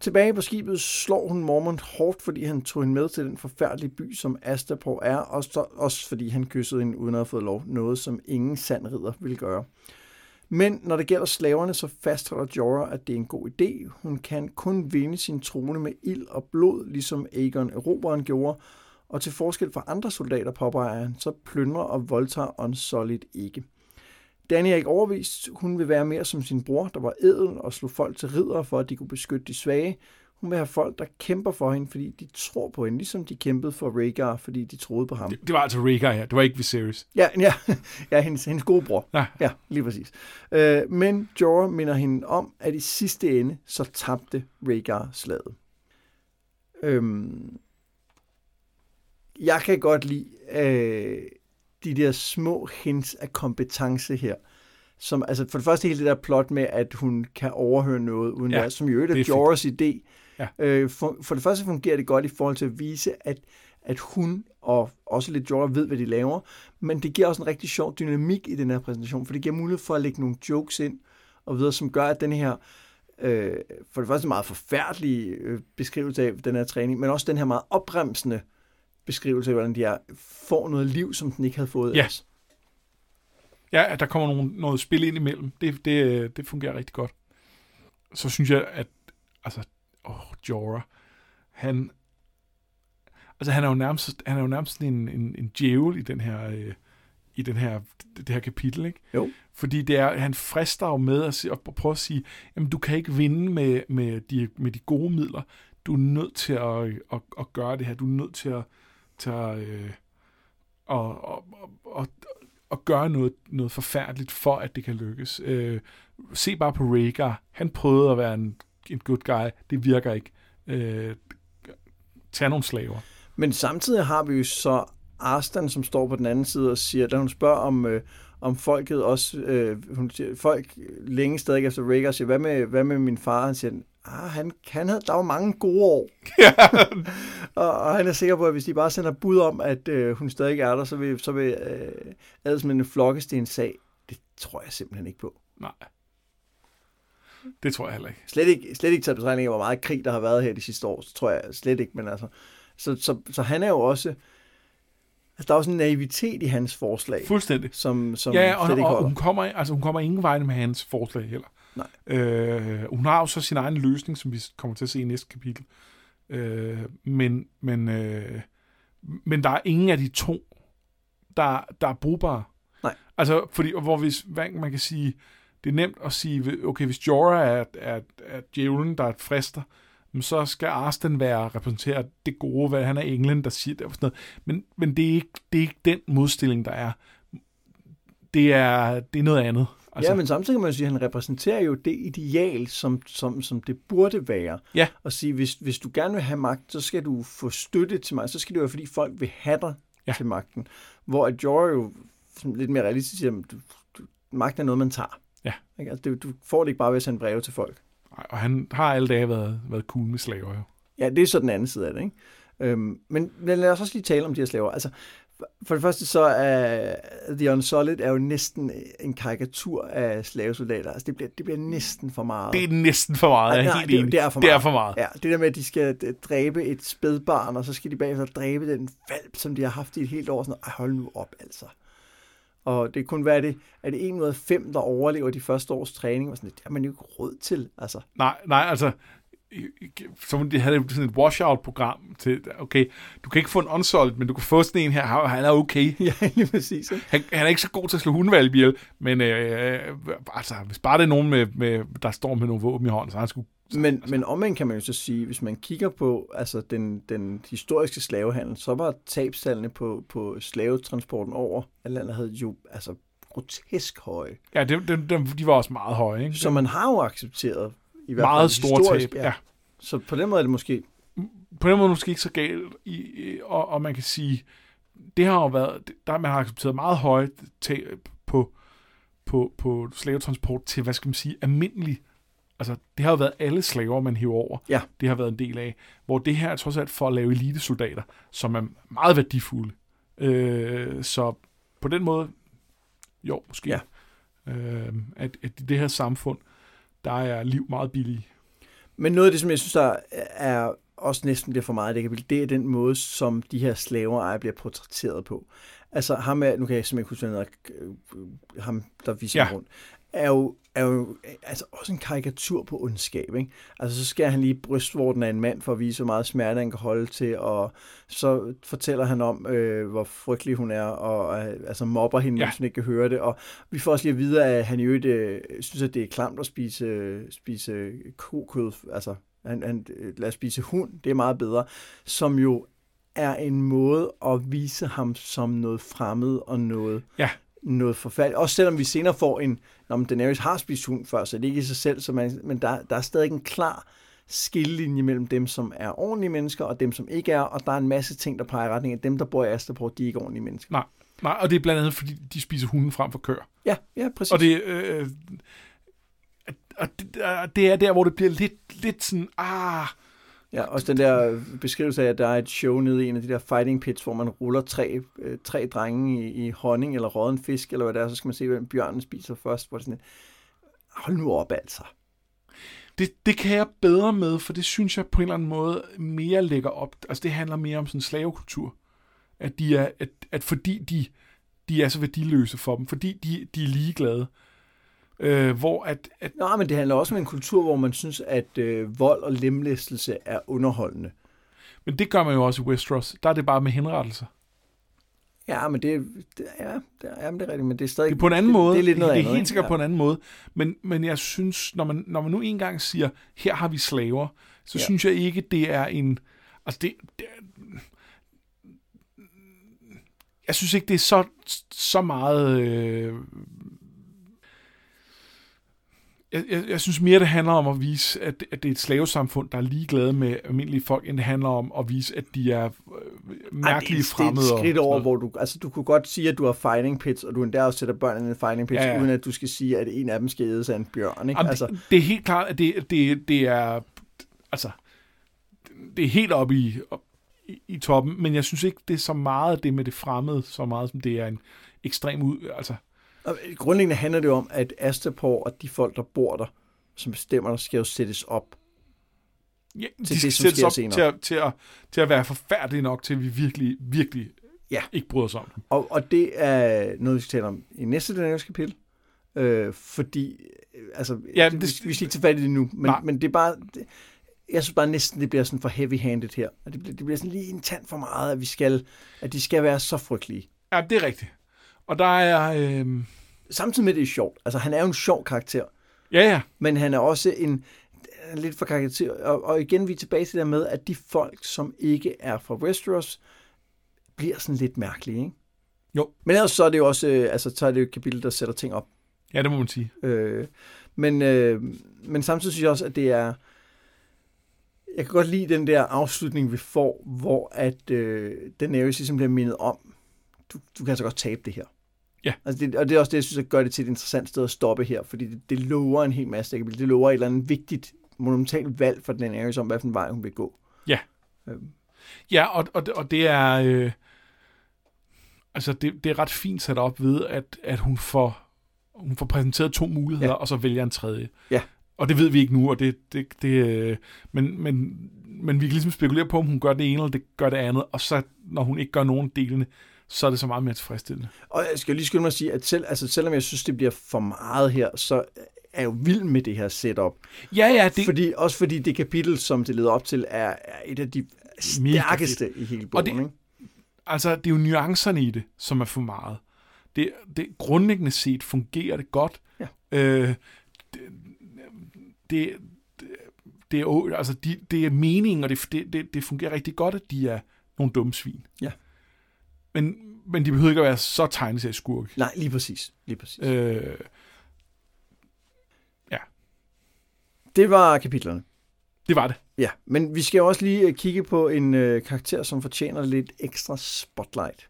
Tilbage på skibet slår hun Mormont hårdt, fordi han tog hende med til den forfærdelige by, som Astapor er, og så, også fordi han kyssede hende uden at have fået lov, noget som ingen sand ridder ville gøre. Men når det gælder slaverne, så fastholder Jorah, at det er en god idé. Hun kan kun vinde sin trone med ild og blod, ligesom Aegon Erobreren gjorde, og til forskel fra andre soldater, påpeger han, så plyndrer og voldtager Unsullied ikke. Danny er ikke overvist. Hun vil være mere som sin bror, der var edel og slog folk til ridder, for at de kunne beskytte de svage. Hun vil have folk, der kæmper for hende, fordi de tror på hende, ligesom de kæmpede for Rhaegar, fordi de troede på ham. det, det var altså Rhaegar her. Det var ikke Viserys. Ja, ja, ja hendes, hendes gode bror. Ja. Ja, lige præcis. Øh, men Jorah minder hende om, at i sidste ende, så tabte Rhaegar slaget. Øhm, jeg kan godt lide øh, de der små hints af kompetence her. Som, altså for det første hele det der plot med, at hun kan overhøre noget uden Ja, ja, som i øvrigt det er. Jorahs idé. Ja. Øh, for, for det første fungerer det godt i forhold til at vise, at, at hun og også lidt Jorah ved, hvad de laver, men det giver også en rigtig sjov dynamik i den her præsentation, for det giver mulighed for at lægge nogle jokes ind, og videre, som gør, at den her, øh, for det første meget forfærdelige øh, beskrivelse af den her træning, men også den her meget opremsende beskrivelse af, hvordan de er, får noget liv, som den ikke havde fået Ja. ellers. Ja, at der kommer nogle, noget spil ind imellem. Det, det, det fungerer rigtig godt. Så synes jeg, at altså, åh, Jorah, han, altså han er jo nærmest, han er jo nærmest en, en, en djævel i den her, øh, i den her, det her kapitel, ikke? Jo. Fordi det er, han frister jo med at, at prøve at sige, jamen du kan ikke vinde med, med, de, med de gode midler. Du er nødt til at, at, at gøre det her. Du er nødt til at, tager øh, at, at, at, at gøre noget, noget forfærdeligt for, at det kan lykkes. Øh, se bare på Rhaegar. Han prøvede at være en, en good guy. Det virker ikke. Øh, tag nogle slaver. Men samtidig har vi jo så Arstan, som står på den anden side og siger, da hun spørger om, øh, om folket også, øh, hun siger, folk længe stadig efter Rhaegar siger, hvad med, hvad med min far? Han siger, ah, han, han havde, der var mange gode år. og, og, han er sikker på, at hvis de bare sender bud om, at øh, hun stadig er der, så vil, så vil øh, adelsmændene flokkes til en sag. Det tror jeg simpelthen ikke på. Nej. Det tror jeg heller ikke. Slet ikke, slet ikke taget betragtning af, hvor meget krig, der har været her de sidste år, så tror jeg slet ikke, men altså, så, så, så han er jo også, altså der er også en naivitet i hans forslag, Fuldstændig. som, som Ja, og, slet ikke og holder. hun, kommer, altså, hun kommer ingen vej med hans forslag heller. Nej. Øh, hun har jo så sin egen løsning, som vi kommer til at se i næste kapitel. Øh, men, men, øh, men der er ingen af de to, der, der er brugbare. Nej. Altså, fordi, hvor hvis, hvad man kan sige, det er nemt at sige, okay, hvis Jorah er, er, er djævlen, der er et frister, så skal Arsten være repræsenteret det gode, hvad han er englen, der siger det og sådan noget. Men, men det, er ikke, det er ikke den modstilling, der er. Det er, det er noget andet. Altså, ja, men samtidig kan man sige, at han repræsenterer jo det ideal, som, som, som det burde være. Ja. Og sige, hvis, hvis du gerne vil have magt, så skal du få støtte til mig. Så skal det være, fordi folk vil have dig Ja. til magten. Hvor at Jorah jo lidt mere realistisk siger, at du, du, magten er noget, man tager. Ja. Ikke? Altså, det, du får det ikke bare ved at sende breve til folk. Nej, Og han har alle dage været, været cool med slaver jo. Ja, det er så den anden side af det, ikke? Øhm, men, men lad os også lige tale om de her slaver. Altså, for det første så er The Unsolid er jo næsten en karikatur af slavesoldater. Altså, det bliver, det bliver næsten for meget. Det er næsten for meget, jeg er helt det, det er for Det meget. er for meget. Ja, det der med, at de skal øh, dræbe et spædbarn, og så skal de bagefter dræbe den valp, som de har haft i et helt år. Sådan. Ej, hold nu op, altså. Og det kunne være det, er det en ud af fem, der overlever de første års træning, og sådan, det har man jo ikke råd til, altså. Nej, nej, altså, som de havde sådan et washout-program til, okay, du kan ikke få en unsolid, men du kan få sådan en her, han er okay. Ja, lige præcis. Ikke? Han, han er ikke så god til at slå hundevalg ihjel, men øh, altså, hvis bare det er nogen, med, med, der står med nogle våben i hånden, så han sgu... Men, altså, men omvendt kan man jo så sige, hvis man kigger på altså den, den historiske slavehandel, så var tabstallene på, på slavetransporten over at landet havde jo altså grotesk høje. Ja, dem, dem, de var også meget høje, ikke? Så man har jo accepteret i hvert meget fald store historisk, tab, ja. Så på den måde er det måske på den måde måske ikke så galt, i, i- og, og man kan sige, det har jo været, der man har accepteret meget høje tab på, på, på slavetransport til, hvad skal man sige, almindelig, altså det har jo været alle slaver, man hiver over, Ja. det har været en del af, hvor det her er trods alt for at lave elitesoldater, som er meget værdifulde. Øh, så på den måde, jo, måske, Ja. øh, at, at i det her samfund, der er liv meget billige. Men noget af det, som jeg synes, der er også næsten bliver for meget det kapitel, det er den måde, som de her slaver bliver portrætteret på. Altså ham er, nu kan jeg simpelthen huske, hvad øh, ham, der viser ja. rundt, er jo, er jo altså også en karikatur på ondskab. Ikke? Altså så skærer han lige brystvorten af en mand for at vise, hvor meget smerte han kan holde til, og så fortæller han om, øh, hvor frygtelig hun er, og øh, altså mobber hende, Ja. hvis hun ikke kan høre det. Og vi får også lige at vide, at han i øvrigt øh, synes, at det er klamt at spise, spise kokød, altså han, han, lad os spise hund, det er meget bedre, som jo er en måde at vise ham som noget fremmed og noget, Ja. Noget forfærdeligt. Også selvom vi senere får en, når Daenerys har spist hund før, så det er ikke i sig selv, så man, men der, der er stadig en klar skillelinje mellem dem, som er ordentlige mennesker, og dem, som ikke er, og der er en masse ting, der peger i retning af dem, der bor i Asterport, de er ikke ordentlige mennesker. Nej, nej, og det er blandt andet, fordi de spiser hunden frem for køer. Ja, ja, præcis. Og det, øh, og det, og det er der, hvor det bliver lidt, lidt sådan, ah, Ja, også den der beskrivelse af, at der er et show nede i en af de der fighting pits, hvor man ruller tre, øh, tre drenge i, i honning eller råden fisk, eller hvad det er, så skal man se, hvem bjørnen spiser først. Hvor det sådan, hold nu op altså. det, det kan jeg bedre med, for det synes jeg på en eller anden måde mere lægger op. Altså det handler mere om sådan slavekultur. At, de er, at, at fordi de, de er så værdiløse for dem, fordi de, de er ligeglade. Øh, hvor at, at... Nå, men det handler også om en kultur, hvor man synes, at øh, vold og lemlæstelse er underholdende. Men det gør man jo også i Westeros. Der er det bare med henrettelser. Ja, men det, det, ja, det, ja, men det er rigtigt, men det er stadig... Det er på en anden det, måde. Det er lidt noget det er andet, helt ikke? sikkert ja. på en anden måde. Men, men jeg synes, når man, når man nu engang siger, her har vi slaver, så Ja. synes jeg ikke, det er en... Altså, det, det jeg synes ikke, det er så, så meget... Øh, jeg, jeg, jeg synes mere, det handler om at vise, at, at det er et slavesamfund, der er ligeglade med almindelige folk, end det handler om at vise, at de er øh, mærkelige fremmede. Det er et skridt over, hvor du... Altså, du kunne godt sige, at du har fighting pits, og du endda også sætter børnene i en fighting pits, Ja, ja, ja. uden at du skal sige, at en af dem skal ædes af en bjørn, ikke? Jamen, altså, det, det er helt klart, at det, det, det er... Altså, det er helt oppe i, op, i, i toppen, men jeg synes ikke, det er så meget det med det fremmede, så meget som det er en ekstrem ud... Altså, og grundlæggende handler det om, at Astapor og de folk, der bor der, som bestemmer, der skal jo sættes op. ja, Til de det, skal som sættes op senere. til at, til, at, til at være forfærdelige nok, til at vi virkelig, virkelig Ja. ikke bryder os om dem. Og, og det er noget, vi skal tale om i næste Daenerys kapitel. Øh, fordi, øh, altså, Ja, det, vi, vi skal ikke tage fat i det nu, men, Nej. men det er bare, det, jeg synes bare næsten, det bliver sådan for heavy-handed her. Det, bliver, det bliver sådan lige en tand for meget, at vi skal, at de skal være så frygtelige. Ja, det er rigtigt. Og der er... Øh, Samtidig med, det er sjovt. Altså, han er jo en sjov karakter, ja, ja. men han er også en, lidt for karakter. Og, og igen, vi er tilbage til det der med, at de folk, som ikke er fra Westeros, bliver sådan lidt mærkelige, ikke? Jo. Men ellers så er det jo også, øh, altså, så er det jo et kapitel, der sætter ting op. Ja, det må man sige. Øh, men, øh, men samtidig synes jeg også, at det er... Jeg kan godt lide den der afslutning, vi får, hvor at øh, Daenerys ligesom bliver mindet om, du, du kan altså godt tabe det her. Ja. Altså det, og det er også det, jeg synes, at gør det til et interessant sted at stoppe her, fordi det, det lover en hel masse. Det, det lover et eller andet vigtigt, monumentalt valg for Daenerys om, hvilken vej hun vil gå. Ja. Øhm, Ja, og, og, og det er... Øh, altså, det, det er ret fint sat op ved, at, at hun får hun får præsenteret to muligheder, Ja. og så vælger en tredje. Ja. Og det ved vi ikke nu, og det, det, det øh, men, men, men vi kan ligesom spekulere på, om hun gør det ene, eller det gør det andet, og så, når hun ikke gør nogen delene, så er det så meget mere tilfredsstillende. Og jeg skal lige skynde mig at sige, at selv, altså, selvom jeg synes, det bliver for meget her, så er jo vild med det her setup. Ja, ja, det. Fordi, også fordi det kapitel, som det leder op til, er, er et af de stærkeste i hele bogen. det- ikke? altså, det er jo nuancerne i det, som er for meget. Det, det grundlæggende set fungerer det godt. Ja. Øh, det, det, det, er, altså, de, det er meningen, og det, det, det, det fungerer rigtig godt, at de er nogle dumme svin. Ja. Men, men de behøver ikke at være så tegneserieskurke. Nej, lige præcis. Lige præcis. Øh, Det var kapitlerne. det var det. Ja, men vi skal jo også lige øh, kigge på en øh, karakter, som fortjener lidt ekstra spotlight.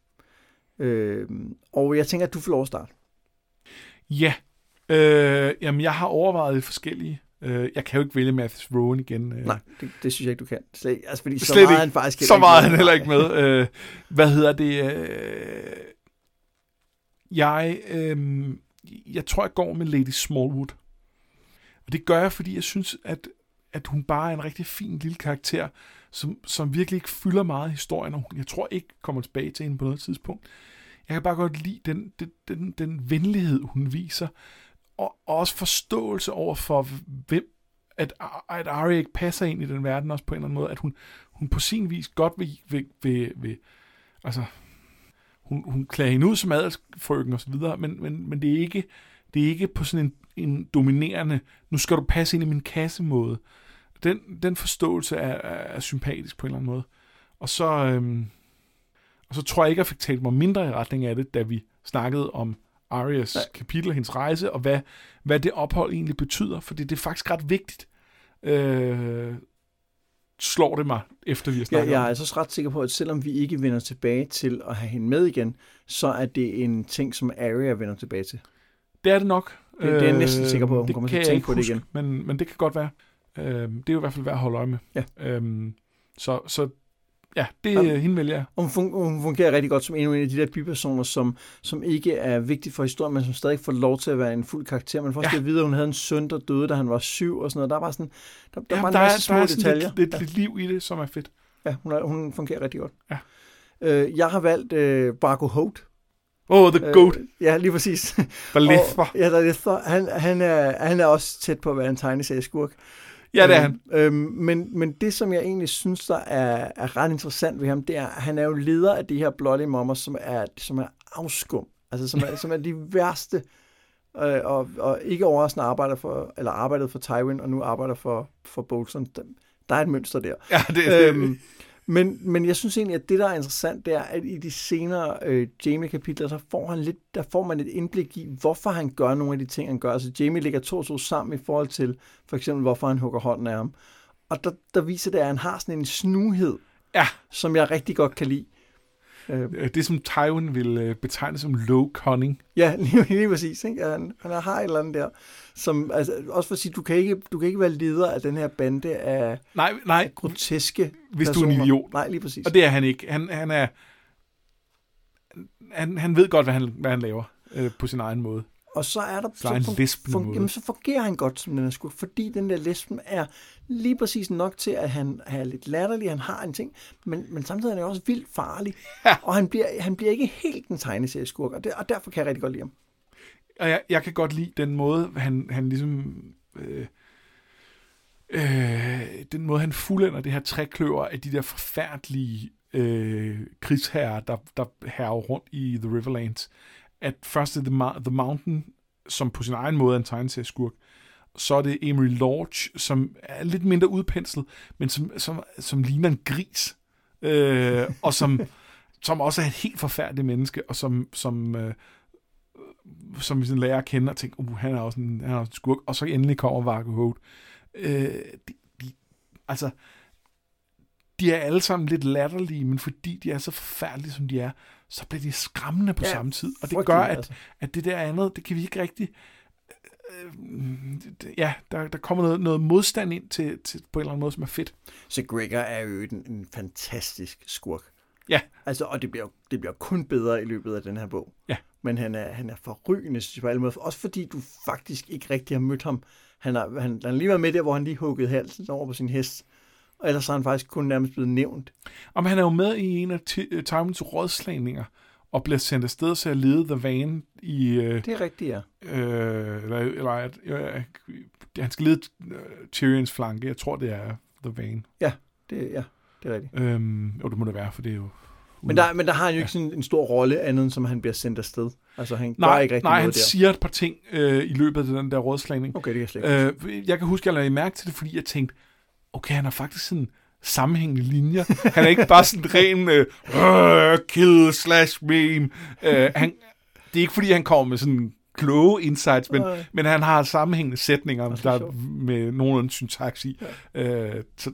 Øh, og jeg tænker, at du får lov at starte. Ja. Øh, jamen, jeg har overvejet forskellige. Øh, jeg kan jo ikke vælge Mathis Rowan igen. Øh, Nej, det, det synes jeg ikke, du kan. Slet, altså, fordi så Slet meget ikke. er han faktisk Så meget han heller ikke med. Øh, hvad hedder det? Øh, jeg, øh, jeg tror, jeg går med Lady Smallwood. Og det gør jeg, fordi jeg synes, at, at hun bare er en rigtig fin lille karakter, som, som virkelig ikke fylder meget i historien, og hun- jeg tror ikke kommer tilbage til hende på noget tidspunkt. Jeg kan bare godt lide den, den, den, den venlighed, hun viser, og, og også forståelse over for, hvem, at, at Arya ikke passer ind i den verden også på en eller anden måde, at hun, hun på sin vis godt vil, vil, vil, vil altså, hun, hun klæder hende ud som adelsfrøken og så videre, men, men, men det, er ikke, det er ikke på sådan en, en dominerende, nu skal du passe ind i min kasse måde. Den, den forståelse er, er, er sympatisk på en eller anden måde. Og så, øhm, og så tror jeg ikke, at jeg fik talt mig mindre i retning af det, da vi snakkede om Arias Nej. kapitel, hendes rejse, og hvad, hvad det ophold egentlig betyder, fordi det er faktisk ret vigtigt. Øh, slår det mig, efter vi har Jeg, snakket jeg om er det. altså også ret sikker på, at selvom vi ikke vender tilbage til at have hende med igen, så er det en ting, som Arya vender tilbage til. Det er det nok. Det- det er jeg næsten sikker på, at hun det kommer til at jeg tænke på det huske, igen. Men, men det kan godt være. Øh, det er jo i hvert fald værd at holde øje med. Ja. Øhm, så, så ja, det er hende vælger jeg. Og hun, fun- hun fungerer rigtig godt som en af de der bipersoner, som, som ikke er vigtig for historien, men som stadig får lov til at være en fuld karakter. Man får også Ja. ja. at vide, at hun havde en søn, der døde, da han var syv og sådan noget. Der var sådan, der, der Ja, var en der, er, masse små der er detaljer. lidt, lidt, lidt liv i det, som er fedt. Ja, hun, er, hun fungerer rigtig godt. Ja. Øh, jeg har valgt øh, Barco Holt. Oh, the goat. Øh, ja, lige præcis. Lither. Og, ja, der Lither. Han, han, er, han er også tæt på at være en tegneserieskurk. Ja, det er han. Øhm, men, men det, som jeg egentlig synes, der er, er ret interessant ved ham, det er, at han er jo leder af de her Bloody Mamas, som er, som er afskum. Altså, som er, som er de værste, øh, og, og ikke overraskende arbejder for, eller arbejdet for Tywin, og nu arbejder for, for Bolton. Der er et mønster der. Ja, det, det, øhm, men, men jeg synes egentlig, at det, der er interessant, det er, at i de senere øh, Jamie-kapitler, der får, han lidt, der får man et indblik i, hvorfor han gør nogle af de ting, han gør. Altså Jamie lægger to to sammen i forhold til, for eksempel, hvorfor han hugger hånden af ham. Og der, der viser det, at han har sådan en snuhed, ja. som jeg rigtig godt kan lide. Øh, det, som Tywin vil øh, betegne som low cunning. Ja, lige, lige præcis. Ikke? Han, han har et eller andet der. Som, altså, også for at sige, du kan, ikke, du kan ikke være leder af den her bande af, nej, nej. af groteske Hvis personer. du er en idiot. Nej, lige præcis. Og det er han ikke. Han, han er... Han, han ved godt, hvad han, hvad han laver øh, på sin egen måde. Og så er der så, en fun- fun- jamen, så fungerer han godt som den her skurk, fordi den der lesben er lige præcis nok til, at han, er lidt latterlig, han har en ting, men, men samtidig er han også vildt farlig, ja. og han bliver, han bliver ikke helt en tegneserieskurk, og, det, og derfor kan jeg rigtig godt lide ham. Og jeg, jeg kan godt lide den måde, han, han ligesom... Øh, øh, den måde, han fuldender det her trækløver af de der forfærdelige øh, krigsherrer, der, der herrer rundt i The Riverlands. At først er The, The Mountain, som på sin egen måde er en tegneserieskurk, så er det Emery Lodge, som er lidt mindre udpenslet, men som, som, som ligner en gris, øh, og som, som også er et helt forfærdeligt menneske, og som, som, øh, som vi sådan lærer at kende og tænker, uh, han er også en, han er også en skurk, og så endelig kommer Vargo Holt. Øh, de, de, altså, de er alle sammen lidt latterlige, men fordi de er så forfærdelige, som de er, så bliver de skræmmende på ja, samme tid. Og det gør, at, altså. at det der andet, det kan vi ikke rigtig... Øh, ja, der, der kommer noget, noget modstand ind til, til, på en eller anden måde, som er fedt. Så Gregor er jo en, en fantastisk skurk. Ja. Altså, og det bliver, det bliver kun bedre i løbet af den her bog. Ja. Men han er, han er forrygende, synes jeg, på alle måder. Også fordi du faktisk ikke rigtig har mødt ham. Han har, han, han har lige været med der, hvor han lige huggede halsen over på sin hest. Og ellers har han faktisk kun nærmest blevet nævnt. Og han er jo med i en af Tywins rådslagninger, og bliver sendt afsted til at lede The Van i... Øh, det er rigtigt, ja. Øh, eller, eller at, øh, han skal lede uh, Tyrions flanke. Jeg tror, det er The Van. Ja, det, ja, det er rigtigt. Øhm, jo, det må det være, for det er jo... Men der, men der har han jo ikke sådan en stor rolle, andet end som han bliver sendt afsted. Altså, han nej, gør ikke rigtig nej, noget han der. siger et par ting øh, i løbet af den der rådslagning. Okay, det kan jeg slet ikke. Øh, jeg kan huske, at jeg lagde mærke til det, fordi jeg tænkte, okay, han har faktisk sådan sammenhængende linjer. Han er ikke bare sådan ren øh, kill slash meme. Øh, han, det er ikke, fordi han kommer med sådan kloge insights, men, men han har sammenhængende sætninger, der er med nogenlunde syntaks i. Ja. Øh, så,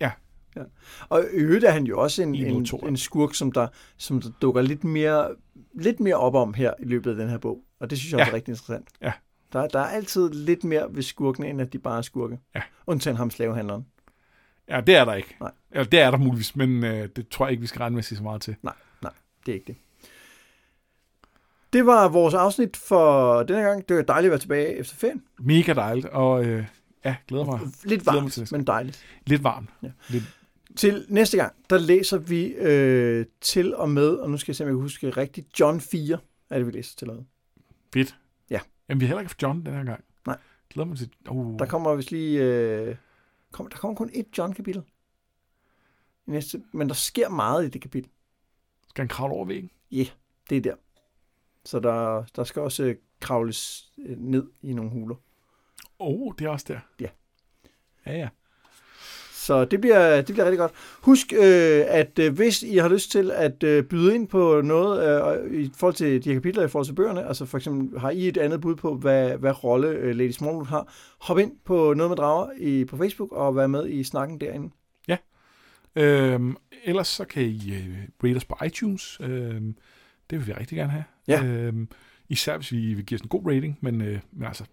ja. ja. Og i øvrigt er han jo også en, en, en skurk, som der, som der dukker lidt mere, lidt mere op om her i løbet af den her bog. Og det synes jeg også ja. er rigtig interessant. Ja. Der, der er altid lidt mere ved skurkene, end at de bare er skurke. Ja. Undtagen ham slavehandleren. Ja, det er der ikke. Nej. Eller det er der muligvis, men øh, det tror jeg ikke, vi skal regne med at sige så meget til. Nej, nej, det er ikke det. Det var vores afsnit for denne gang. Det var dejligt at være tilbage efter ferien. Mega dejligt, og øh, ja, glæder mig. Lidt varmt, men dejligt. Lidt varmt. Ja. Lidt. Til næste gang, der læser vi øh, til og med, og nu skal jeg se, om jeg kan huske rigtigt, John 4 er det, vi læser til noget. Fedt. Ja. Jamen, vi har heller ikke John den her gang. Nej. Glæder mig til... Uh. Der kommer vist lige... Øh, kom, der kommer kun et John-kapitel. Næste, men der sker meget i det kapitel. Skal han kravle over væggen? Ja, yeah, det er der. Så der, der skal også øh, kravles øh, ned i nogle huler. Åh, oh, det er også der. Ja. Ja, ja. Så det bliver, det bliver rigtig godt. Husk, øh, at øh, hvis I har lyst til at øh, byde ind på noget øh, i forhold til de her kapitler, i forhold til bøgerne, altså for eksempel har I et andet bud på, hvad, hvad rolle øh, Lady Smallwood har, hop ind på Noget med Drager i, på Facebook og vær med i snakken derinde. Ja. Øhm, ellers så kan I øh, rate os på iTunes. Øhm, det vil vi rigtig gerne have. Ja. Øhm, især hvis vi vil give os en god rating, men, øh, men altså,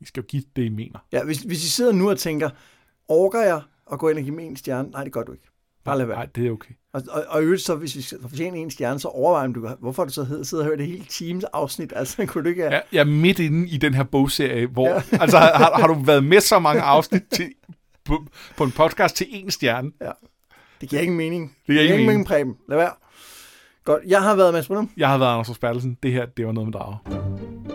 I skal jo give det, I mener. Ja, hvis, hvis I sidder nu og tænker, orker jeg at gå ind og give mig en stjerne? Nej, det gør du ikke. Bare lad være. Nej, det er okay. Og, og, og øvrigt, så hvis vi skal fortjene en stjerne, så overvej, du, hvorfor du så sidder og hører det hele teams afsnit. Altså, kunne du ikke... Ja, jeg er midt inde i den her bogserie, hvor... Ja. altså, har, har du været med så mange afsnit til, på, på en podcast til en stjerne? Ja. Det giver ingen mening. Det giver ingen ingen mening. Preben. Lad være. Godt. Jeg har været Mads Brunum. Jeg har været Anders Bertelsen. Det her, det var noget med drager.